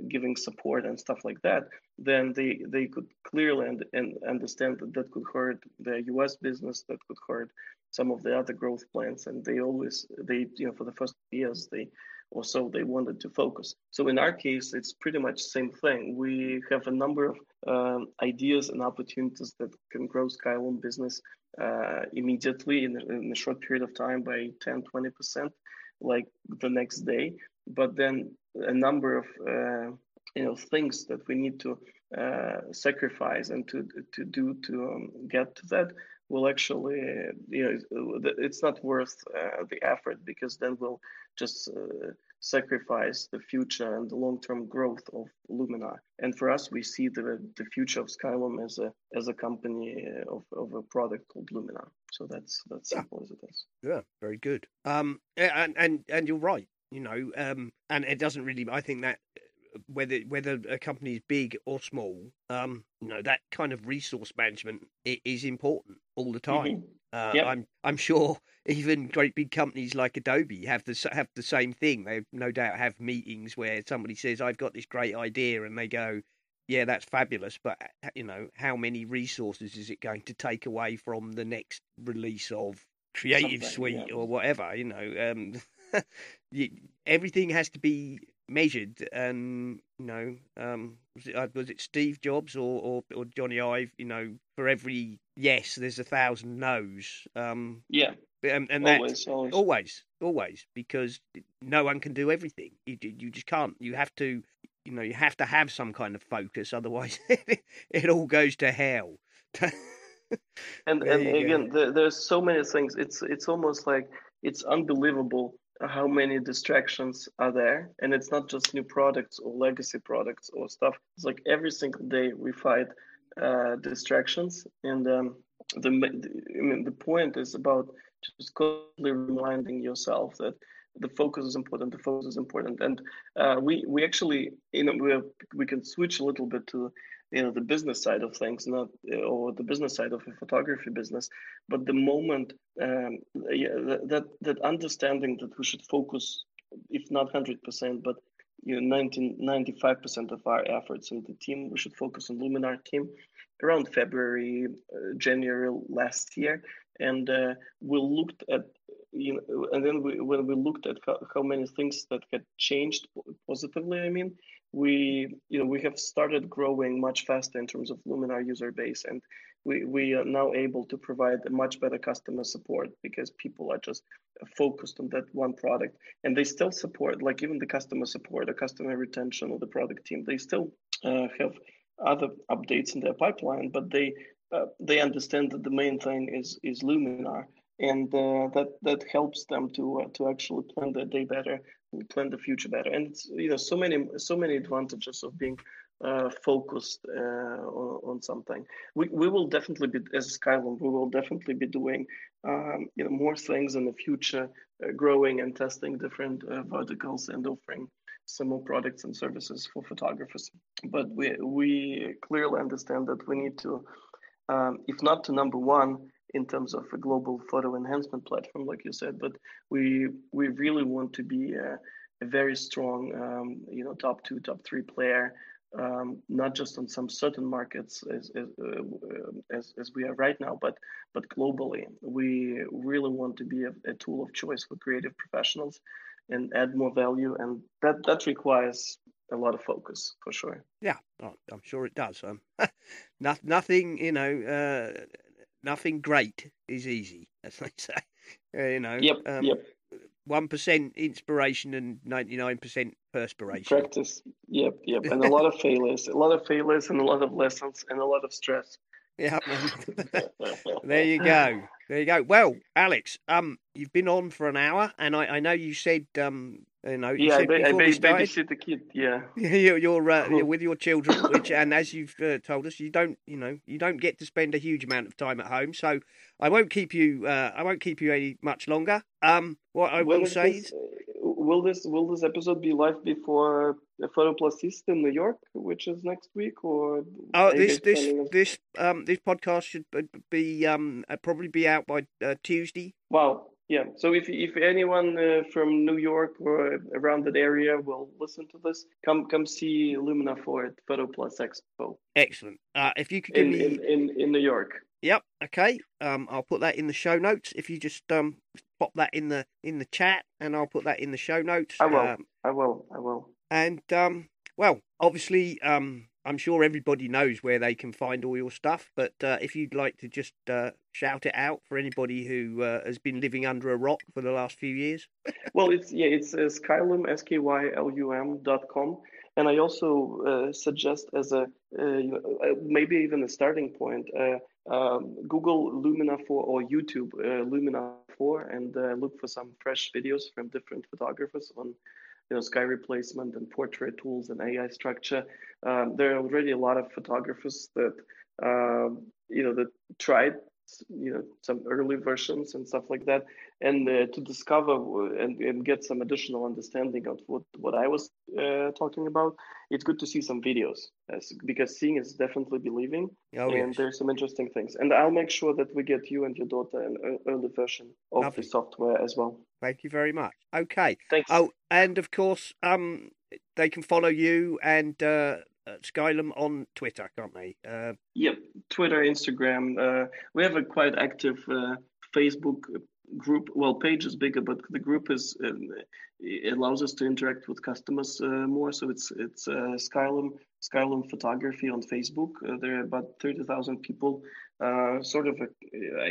giving support and stuff like that, then they they could clearly and, and understand that that could hurt the U.S. business, that could hurt some of the other growth plans, and they always they you know for the first years they or so they wanted to focus. So in our case, it's pretty much same thing. We have a number of um, ideas and opportunities that can grow Skylum business uh, immediately in, in a short period of time by 10, 20%, like the next day. But then a number of uh, you know things that we need to uh, sacrifice and to to do to um, get to that will actually, you know, it's not worth uh, the effort because then we'll just uh, sacrifice the future and the long-term growth of Luminar. And for us, we see the the future of Skylum as a as a company uh, of, of a product called Luminar. So that's that's simple yeah. as it is. Yeah, very good. Um, and and and you're right. You know, um, and it doesn't really. I think that whether whether a company is big or small, um, you know that kind of resource management is important all the time. Mm-hmm. Uh, yep. I'm I'm sure [LAUGHS] even great big companies like Adobe have the have the same thing. They no doubt have meetings where somebody says, "I've got this great idea," and they go, "Yeah, that's fabulous," but you know, how many resources is it going to take away from the next release of Creative Something, Suite yeah. or whatever? You know, um, [LAUGHS] everything has to be measured and you know um, was it uh, was it Steve Jobs or, or, or Jony Ive you know for every yes there's a thousand no's. Um, yeah. and, and always, always. always always because no one can do everything. You you just can't. You have to you know you have to have some kind of focus [LAUGHS] otherwise it all goes to hell. [LAUGHS] And and again there, there's so many things. It's it's almost like it's unbelievable how many distractions are there. And it's not just new products or legacy products or stuff. It's like every single day we fight uh, distractions. And um, the I mean the point is about just constantly reminding yourself that the focus is important the focus is important. And uh, we we actually you know we, we can switch a little bit to you know the business side of things not or the business side of a photography business but the moment um, yeah, that that understanding that we should focus if not 100% but you know 90, 95% of our efforts in the team we should focus on luminar team around february uh, january last year. And uh, we looked at you know and then we, when we looked at how, how many things that had changed positively i mean we you know we have started growing much faster in terms of Luminar user base, and we we are now able to provide a much better customer support because people are just focused on that one product, and they still support like even the customer support, or customer retention, or the product team, they still uh, have other updates in their pipeline, but they uh, they understand that the main thing is is Luminar, and uh, that that helps them to uh, to actually plan their day better, plan the future better. And it's you know so many so many advantages of being uh, focused uh, on, on, something. We we will definitely be as Skylum, we will definitely be doing um, you know more things in the future, uh, growing and testing different uh, verticals and offering some more products and services for photographers. But we we clearly understand that we need to, um, if not to number one in terms of a global photo enhancement platform, like you said, but we we really want to be a, a very strong, um, you know, top two, top three player, um, not just on some certain markets as as, uh, as, as we are right now, but but globally. We really want to be a, a tool of choice for creative professionals and add more value, and that that requires a lot of focus for sure. Yeah, I'm sure it does. Um, [LAUGHS] nothing, you know, uh, nothing great is easy, as they [LAUGHS] say. Uh, you know, yep, um, yep. One percent inspiration and ninety nine percent perspiration. Practice. Yep, yep, and a [LAUGHS] lot of failures, a lot of failures, and a lot of lessons, and a lot of stress. Yeah, [LAUGHS] there you go. There you go. Well, Alex, um, you've been on for an hour, and I, I know you said um, you know, yeah, I, ba- I ba- babysit the kid. Yeah, [LAUGHS] you're you're, uh, you're, with your children, which and as you've uh, told us, you don't you know you don't get to spend a huge amount of time at home. So I won't keep you uh, I won't keep you any much longer. Um, what I will say this, is, will this will this episode be live before PhotoPlus East in New York, which is next week, or oh, this this this um this podcast should be um uh, probably be out by uh, Tuesday. Wow, yeah so if if anyone uh, from new york or around that area will listen to this come come see luminar for it PhotoPlus Expo. Excellent. Uh, if you could give in, me in, in, in new york. Yep okay um i'll put that in the show notes. If you just um pop that in the in the chat and i'll put that in the show notes i will. um, i will. I will. and um well obviously um I'm sure everybody knows where they can find all your stuff, but uh, if you'd like to just uh, shout it out for anybody who uh, has been living under a rock for the last few years. [LAUGHS] well, it's yeah, it's uh, skylum s k y l u m dot com, and I also uh, suggest as a uh, maybe even a starting point. Um, Google Luminar 4 or YouTube Luminar 4 and look for some fresh videos from different photographers on you know, sky replacement and portrait tools and AI structure. Um, there are already a lot of photographers that um, you know that tried you know some early versions and stuff like that and uh, to discover and, and get some additional understanding of what what i was uh, talking about it's good to see some videos as, because seeing is definitely believing oh, and yes. there's some interesting things and i'll make sure that we get you and your daughter an early version of Lovely. the software as well thank you very much okay thanks oh and of course um they can follow you and uh uh, Skylum on Twitter, can't they? Uh, yep, Twitter, Instagram. Uh, we have a quite active uh, Facebook group. Well, page is bigger, but the group is um, it allows us to interact with customers uh, more. So it's it's uh, Skylum Skylum Photography on Facebook. there are about thirty thousand people. sort of a,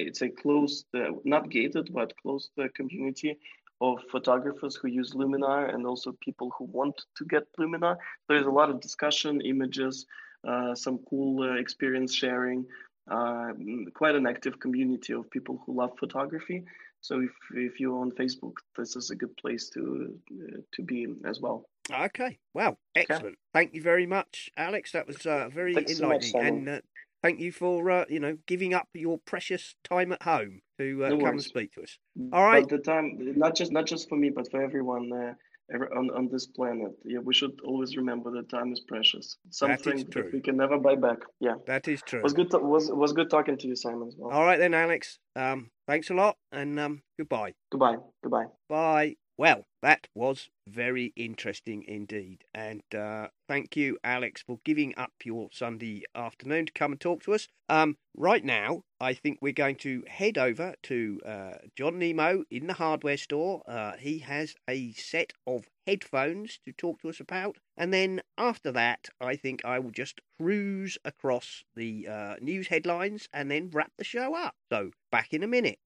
it's a closed, not gated, but closed community of photographers who use Luminar and also people who want to get Luminar. There's a lot of discussion, images, uh, some cool uh, experience sharing, uh, quite an active community of people who love photography. So if, if you're on Facebook, this is a good place to uh, to be as well. Okay, wow, excellent. Okay. Thank you very much, Alex. That was uh, very Thanks enlightening. So much, and uh, thank you for uh, you know giving up your precious time at home to uh, no come and speak to us. All right, but the time not just not just for me, but for everyone uh, on on this planet. Yeah, we should always remember that time is precious. Something that, that we can never buy back. Yeah, that is true. It was good. To, was was good talking to you, Simon. As well. All right then, Alex. Um, thanks a lot, and um, goodbye. Goodbye. Goodbye. Bye. Well, that was very interesting indeed. And uh, thank you, Alex, for giving up your Sunday afternoon to come and talk to us. Um, right now, I think we're going to head over to uh, John Nemo in the hardware store. Uh, he has a set of headphones to talk to us about. And then after that, I think I will just cruise across the uh, news headlines and then wrap the show up. So, back in a minute.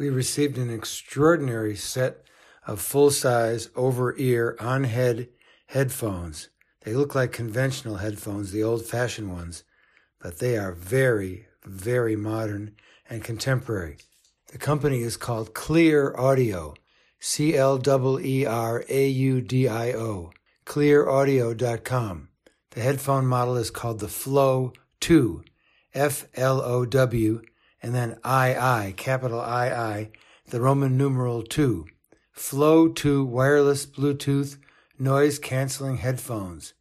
We received an extraordinary set of full size over ear on head headphones. They look like conventional headphones, the old fashioned ones, but they are very, very modern and contemporary. The company is called Cleer Audio, C L E R A U D I O, cleeraudio.com. The headphone model is called the Flow 2, F L O W and then II, capital II, the Roman numeral 2. Flow 2 wireless Bluetooth noise canceling headphones.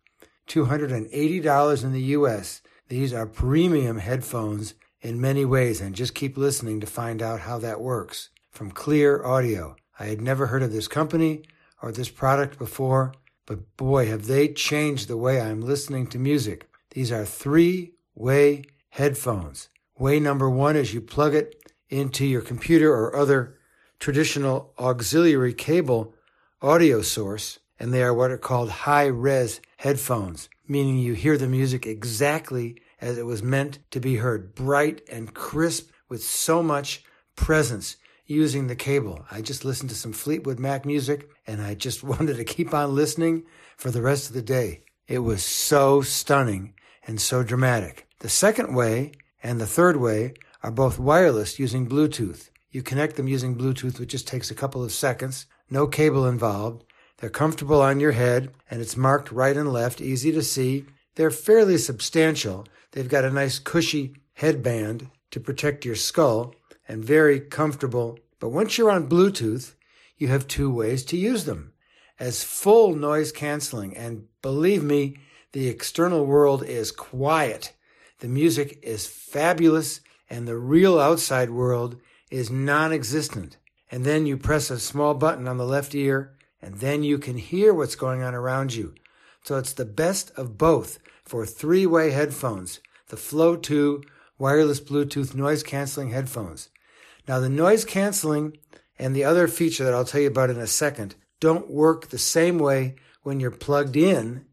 $280 in the US. These are premium headphones in many ways, and just keep listening to find out how that works. From Cleer Audio. I had never heard of this company or this product before, but boy, have they changed the way I'm listening to music. These are three way headphones. Way number one is you plug it into your computer or other traditional auxiliary cable audio source, and they are what are called high res headphones, meaning you hear the music exactly as it was meant to be heard, bright and crisp with so much presence using the cable. I just listened to some Fleetwood Mac music and I just [LAUGHS] wanted to keep on listening for the rest of the day. It was so stunning and so dramatic. The second way and the third way are both wireless using Bluetooth. You connect them using Bluetooth, which just takes a couple of seconds, no cable involved. They're comfortable on your head, and it's marked right and left, easy to see. They're fairly substantial. They've got a nice cushy headband to protect your skull and very comfortable. But once you're on Bluetooth, you have two ways to use them as full noise canceling. And believe me, the external world is quiet the music is fabulous and the real outside world is non existent. And then you press a small button on the left ear and then you can hear what's going on around you. So it's the best of both for three way headphones, the Flow 2 wireless Bluetooth noise canceling headphones. Now the noise canceling and the other feature that I'll tell you about in a second don't work the same way when you're plugged in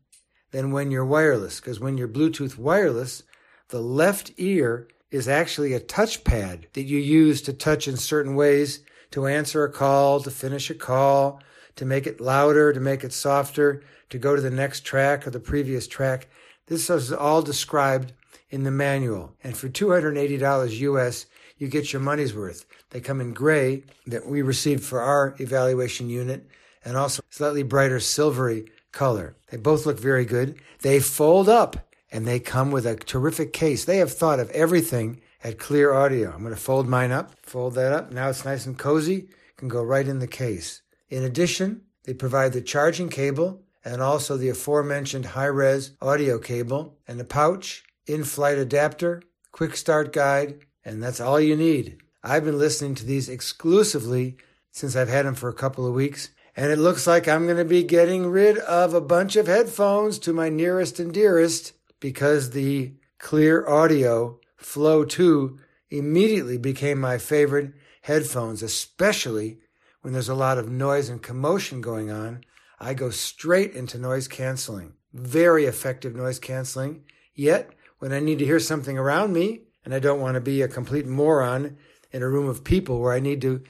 than when you're wireless. Because when you're Bluetooth wireless, the left ear is actually a touchpad that you use to touch in certain ways to answer a call, to finish a call, to make it louder, to make it softer, to go to the next track or the previous track. This is all described in the manual. And for $280 US, you get your money's worth. They come in gray that we received for our evaluation unit and also slightly brighter silvery color. They both look very good. They fold up and they come with a terrific case. They have thought of everything at Cleer Audio. I'm going to fold mine up, fold that up. Now it's nice and cozy. Can go right in the case. In addition, they provide the charging cable and also the aforementioned high-res audio cable and a pouch, in-flight adapter, quick start guide, and that's all you need. I've been listening to these exclusively since I've had them for a couple of weeks, and it looks like I'm going to be getting rid of a bunch of headphones to my nearest and dearest because the Cleer Audio Flow 2 immediately became my favorite headphones, especially when there's a lot of noise and commotion going on. I go straight into noise canceling. Very effective noise canceling. Yet, when I need to hear something around me and I don't want to be a complete moron in a room of people where I need to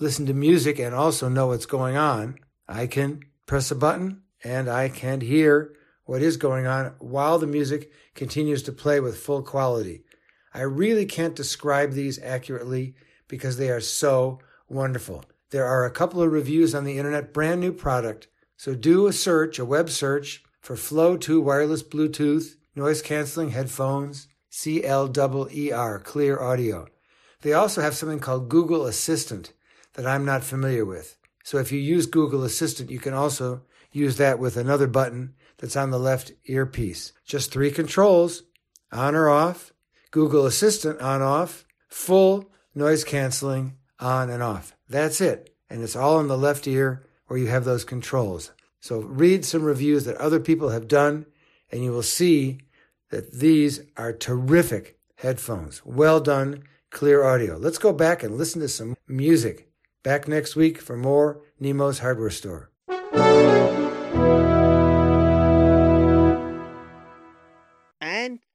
listen to music and also know what's going on, I can press a button and I can hear what is going on while the music continues to play with full quality. I really can't describe these accurately because they are so wonderful. There are a couple of reviews on the internet, brand new product. So do a search, a web search for Flow 2 wireless Bluetooth noise canceling headphones, CLEER, clear audio. They also have something called Google Assistant that I'm not familiar with. So if you use Google Assistant, you can also use that with another button that's on the left earpiece. Just three controls on or off, Google Assistant on off, full noise canceling on and off. That's it. And it's all in the left ear where you have those controls. So read some reviews that other people have done and you will see that these are terrific headphones. Well done, Cleer Audio. Let's go back and listen to some music. Back next week for more Nemo's Hardware Store.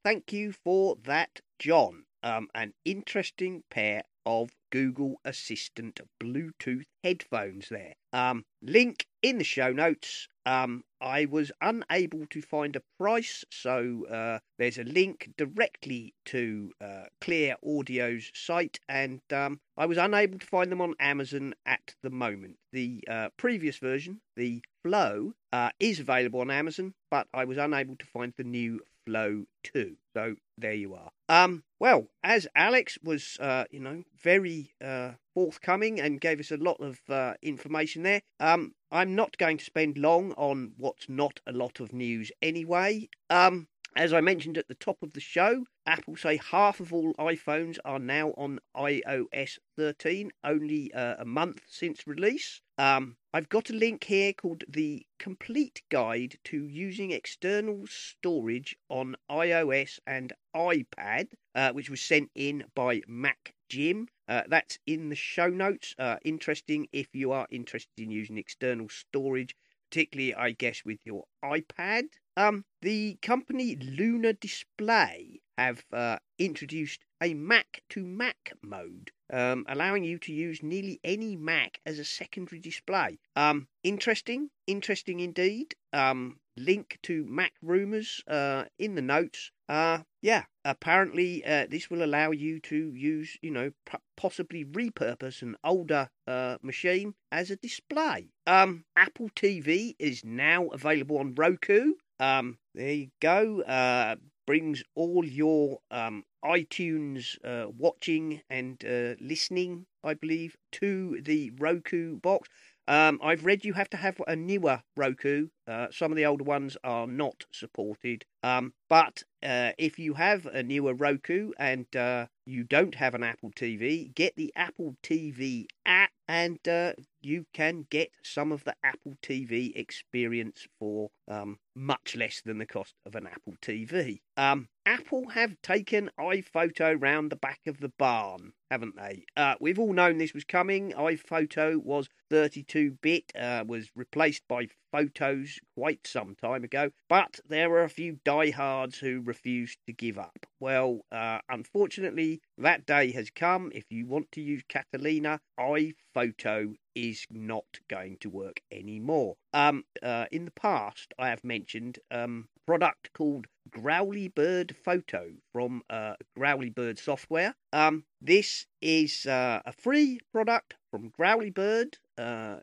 Thank you for that, John. Um, an interesting pair of Google Assistant Bluetooth headphones there. Um, link in the show notes. Um, I was unable to find a price, so uh, there's a link directly to uh, Cleer Audio's site, and um, I was unable to find them on Amazon at the moment. The uh, previous version, the Flow, uh, is available on Amazon, but I was unable to find the new Flow 2. So there you are. Um, well, as Alex was, uh, you know, very uh, forthcoming and gave us a lot of uh, information there, um, I'm not going to spend long on what's not a lot of news anyway. Um, as I mentioned at the top of the show, Apple say half of all iPhones are now on iOS 13, only uh, a month since release. Um, I've got a link here called the Complete Guide to Using External Storage on iOS and iPad, uh, which was sent in by Mac Jim. Uh, that's in the show notes. Uh, interesting if you are interested in using external storage, particularly, I guess, with your iPad. Um, the company Lunar Display have uh, introduced a Mac to Mac mode, um, allowing you to use nearly any Mac as a secondary display. Um, interesting, interesting indeed. Um, link to Mac rumors uh, in the notes. Uh, yeah, apparently uh, this will allow you to use, you know, possibly repurpose an older uh, machine as a display. Um, Apple TV is now available on Roku. Um, there you go. Uh, brings all your um, iTunes uh, watching and uh, listening, I believe, to the Roku box. Um, I've read you have to have a newer Roku. Uh, some of the older ones are not supported. Um, but uh, if you have a newer Roku and uh, you don't have an Apple TV, get the Apple TV app and uh, you can get some of the Apple TV experience for um, much less than the cost of an Apple TV. Um, Apple have taken iPhoto round the back of the barn, haven't they? Uh, we've all known this was coming. iPhoto was 32 bit, uh, was replaced by Photos quite some time ago, but there are a few diehards who refused to give up. Well, uh, unfortunately, that day has come. If you want to use Catalina, iPhoto is not going to work anymore. Um, uh, in the past, I have mentioned um, a product called Growly Bird Photo from uh, Growly Bird Software. Um, this is uh, a free product from Growly Bird uh,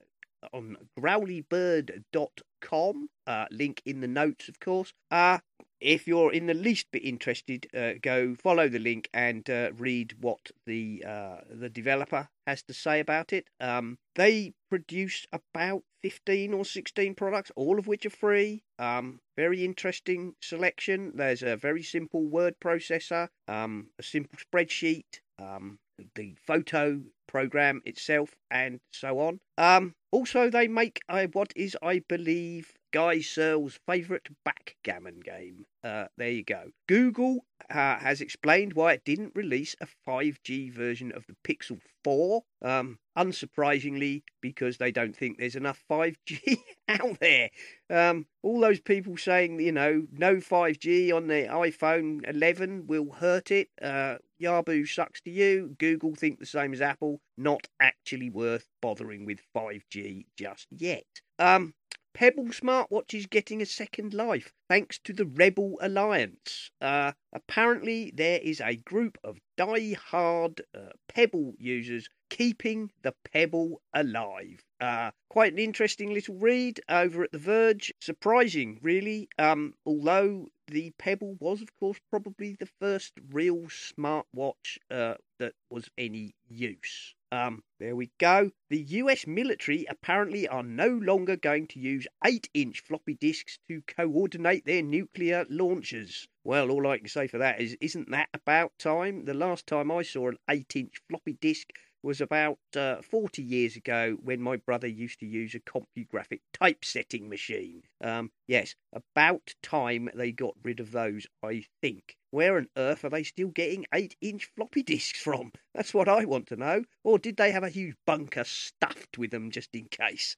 on growlybird.com. Uh, link in the notes, of course. Uh, if you're in the least bit interested, uh, go follow the link and uh, read what the uh, the developer has to say about it. Um, they produce about fifteen or sixteen products, all of which are free. Um, very interesting selection. There's a very simple word processor, um, a simple spreadsheet, um, the photo program itself, and so on. Um, also, they make what is, I believe, Guy Serle's favourite backgammon game. Uh, there you go. Google uh, has explained why it didn't release a 5G version of the Pixel 4. Um, unsurprisingly, because they don't think there's enough 5G [LAUGHS] out there. Um, all those people saying, you know, no 5G on the iPhone 11 will hurt it. Uh, Yabu sucks to you. Google think the same as Apple. Not actually worth bothering with 5G just yet. Um, Pebble smartwatch is getting a second life thanks to the Rebble Alliance. Uh, apparently, there is a group of die-hard uh, Pebble users keeping the Pebble alive. Uh, quite an interesting little read over at The Verge. Surprising, really. Um, although the Pebble was, of course, probably the first real smartwatch uh, that was any use. Um, there we go. The US military apparently are no longer going to use 8 inch floppy disks to coordinate their nuclear launchers. Well, all I can say for that is, isn't that about time? The last time I saw an 8 inch floppy disk was about uh, 40 years ago when my brother used to use a CompuGraphic typesetting machine. Um, yes, about time they got rid of those, I think. Where on earth are they still getting 8 inch floppy disks from? That's what I want to know. Or did they have a huge bunker stuffed with them just in case?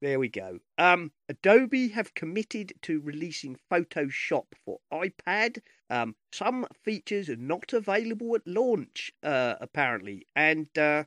There we go. Um, Adobe have committed to releasing Photoshop for iPad. Um, some features are not available at launch, uh, apparently, and uh,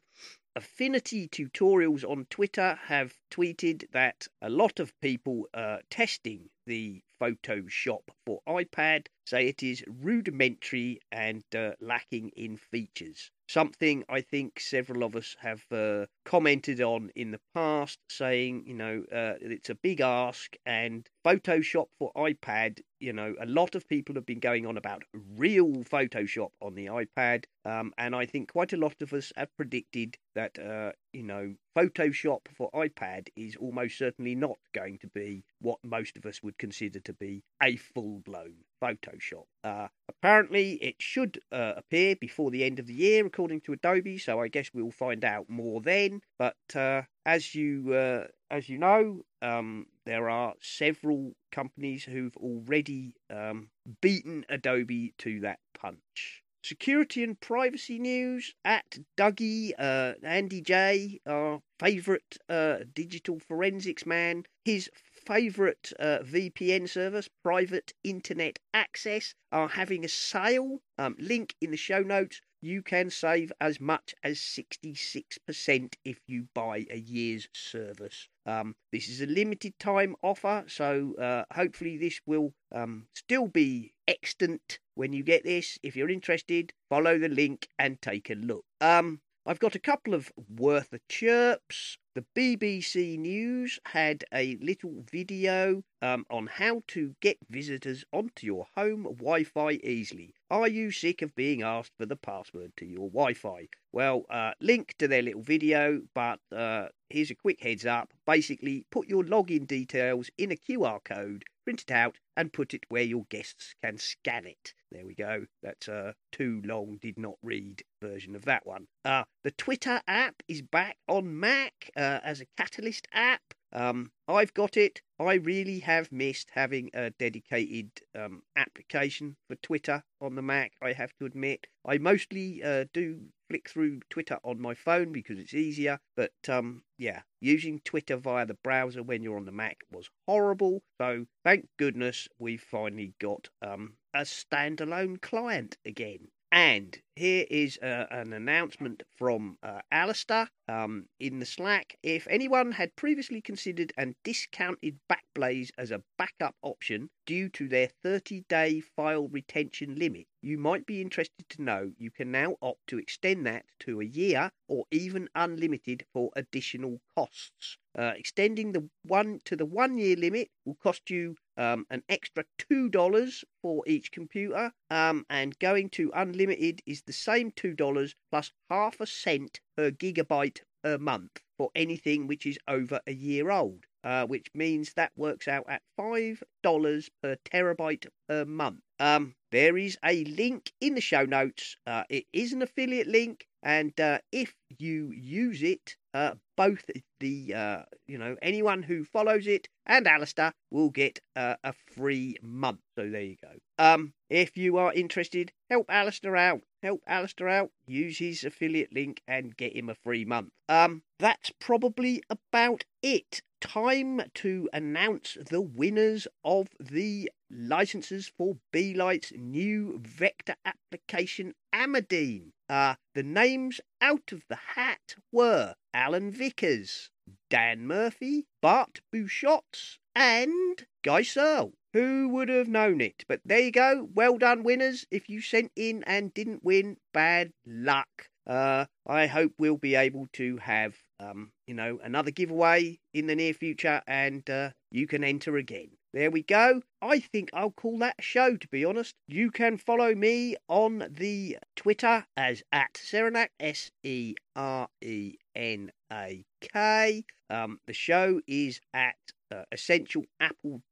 Affinity Tutorials on Twitter have tweeted that a lot of people uh, testing the Photoshop for iPad say it is rudimentary and uh, lacking in features. Something I think several of us have uh, commented on in the past, saying, you know, uh, it's a big ask, and Photoshop for iPad, you know, a lot of people have been going on about real Photoshop on the iPad, um, and I think quite a lot of us have predicted that, uh, you know, Photoshop for iPad is almost certainly not going to be what most of us would consider to be a full blown Photoshop. Uh, apparently, it should uh, appear before the end of the year, according to Adobe. So I guess we'll find out more then. But uh, as you uh, as you know, um, there are several companies who've already um, beaten Adobe to that punch. Security and privacy news at Dougie, uh, Andy J, our favourite uh, digital forensics man, his favourite uh, VPN service, Private Internet Access, are having a sale. Um, link in the show notes. You can save as much as 66% if you buy a year's service. Um, this is a limited time offer, so uh, hopefully, this will um, still be extant when you get this. If you're interested, follow the link and take a look. Um, I've got a couple of worth of chirps. The BBC News had a little video um, on how to get visitors onto your home Wi Fi easily. Are you sick of being asked for the password to your Wi Fi? Well, uh, link to their little video, but uh, here's a quick heads up. Basically, put your login details in a QR code, print it out, and put it where your guests can scan it. There we go. That's a too long, did not read version of that one. Uh, the Twitter app is back on Mac uh, as a Catalyst app. Um, I've got it. I really have missed having a dedicated um, application for Twitter on the Mac, I have to admit. I mostly uh, do flick through Twitter on my phone because it's easier, but um, yeah, using Twitter via the browser when you're on the Mac was horrible. So thank goodness we've finally got um, a standalone client again. And here is uh, an announcement from uh, Alistair um, in the Slack. If anyone had previously considered and discounted Backblaze as a backup option due to their 30 day file retention limit, you might be interested to know you can now opt to extend that to a year or even unlimited for additional costs. Uh, extending the one to the one year limit will cost you um, an extra two dollars for each computer, um, and going to unlimited is the same two dollars plus half a cent per gigabyte per month for anything which is over a year old. Uh, which means that works out at five dollars per terabyte per month. Um, there is a link in the show notes. Uh, it is an affiliate link, and uh, if you use it, uh, both the uh, you know anyone who follows it and Alistair will get uh, a free month. So there you go. Um, if you are interested, help Alistair out. Help Alistair out. Use his affiliate link and get him a free month. Um, that's probably about it. Time to announce the winners of the licenses for BeLight's new vector application Amadine. Uh, the names out of the hat were Alan Vickers, Dan Murphy, Bart Busschots, and Guy Serle. Who would have known it? But there you go. Well done, winners. If you sent in and didn't win, bad luck. Uh, I hope we'll be able to have, um, you know, another giveaway in the near future, and uh, you can enter again. There we go. I think I'll call that a show, to be honest. You can follow me on the Twitter as at Serenak, S E R E N A K. Um, the show is at uh,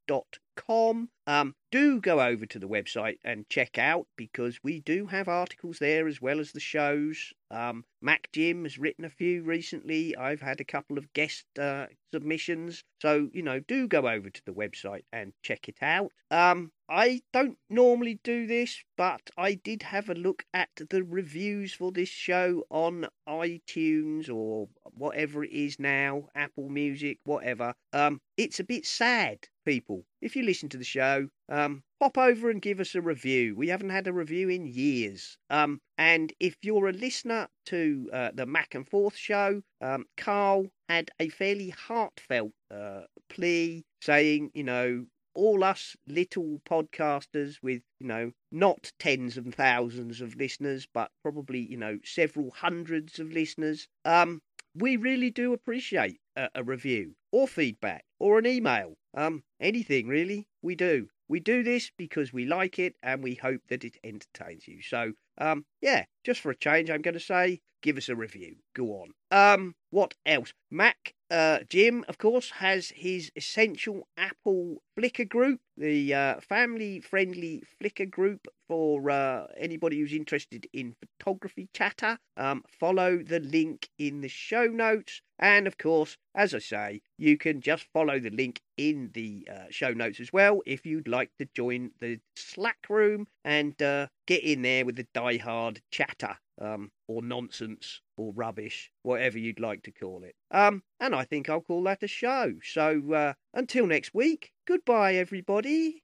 essentialapple.com. Um, do go over to the website and check out because we do have articles there as well as the shows. Um, Mac Jim has written a few recently. I've had a couple of guest uh, submissions. So, you know, do go over to the website and check it out. Um, I don't normally do this, but I did have a look at the reviews for this show on iTunes or whatever it is now, Apple Music, whatever. Um, it's a bit sad, people. If you listen to the show, um, pop over and give us a review. We haven't had a review in years. Um, and if you're a listener to uh, the Mac and Forth show, um, Carl had a fairly heartfelt uh, plea saying, you know, all us little podcasters with, you know, not tens and thousands of listeners, but probably, you know, several hundreds of listeners, um, we really do appreciate a, a review or feedback or an email. Um, anything really, we do. We do this because we like it and we hope that it entertains you. So, um, yeah, just for a change, I'm going to say give us a review. Go on. Um, what else? Mac uh, Jim, of course, has his essential Apple Flickr group, the uh, family friendly Flickr group for uh, anybody who's interested in photography chatter. Um, follow the link in the show notes. And of course, as I say, you can just follow the link in the uh, show notes as well if you'd like to join the Slack room and uh, get in there with the die-hard chatter um, or nonsense or rubbish, whatever you'd like to call it. Um, and I think I'll call that a show. So uh, until next week, goodbye, everybody.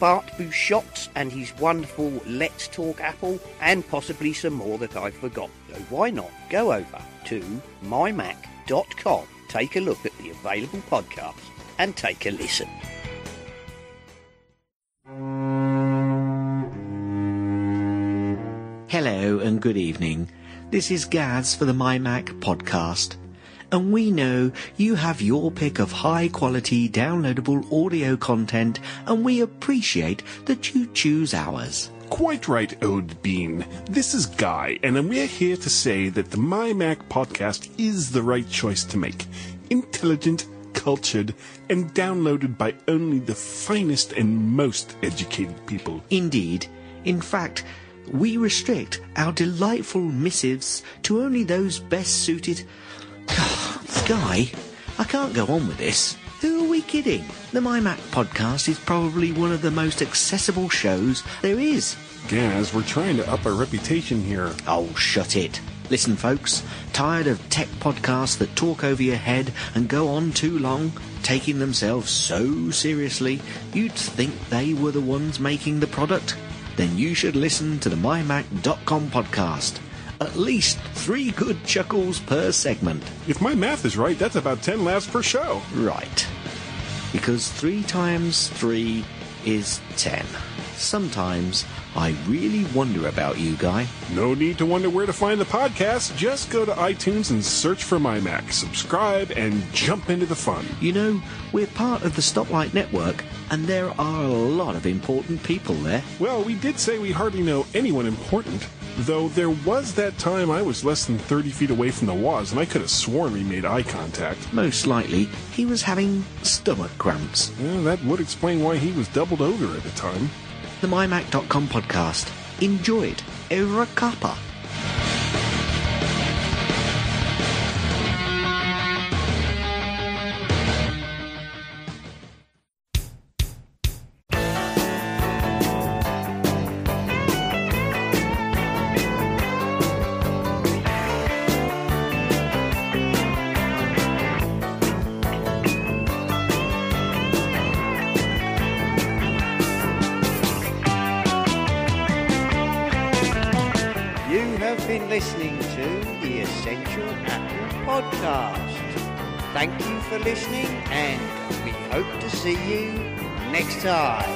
Bart Busschots and his wonderful Let's Talk Apple, and possibly some more that I forgot. So why not go over to mymac.com, take a look at the available podcasts, and take a listen. Hello and good evening. This is Gaz for the MyMac podcast. And we know you have your pick of high quality downloadable audio content and we appreciate that you choose ours. Quite right, Ode Bean. This is Guy, and we're here to say that the My Mac podcast is the right choice to make. Intelligent, cultured, and downloaded by only the finest and most educated people. Indeed. In fact, we restrict our delightful missives to only those best suited. Guy, I can't go on with this. Who are we kidding? The MyMac podcast is probably one of the most accessible shows there is. Gaz, we're trying to up our reputation here. Oh, shut it. Listen, folks, tired of tech podcasts that talk over your head and go on too long, taking themselves so seriously, you'd think they were the ones making the product? Then you should listen to the MyMac.com podcast. At least three good chuckles per segment. If my math is right, that's about 10 laughs per show. Right. Because three times three is ten. Sometimes I really wonder about you, Guy. No need to wonder where to find the podcast. Just go to iTunes and search for My Mac, subscribe, and jump into the fun. You know, we're part of the Stoplight Network, and there are a lot of important people there. Well, we did say we hardly know anyone important. Though there was that time I was less than 30 feet away from the Woz, and I could have sworn we made eye contact. Most likely, he was having stomach cramps. Yeah, that would explain why he was doubled over at the time. The MyMac.com podcast. Enjoy it. Over a cuppa. Time.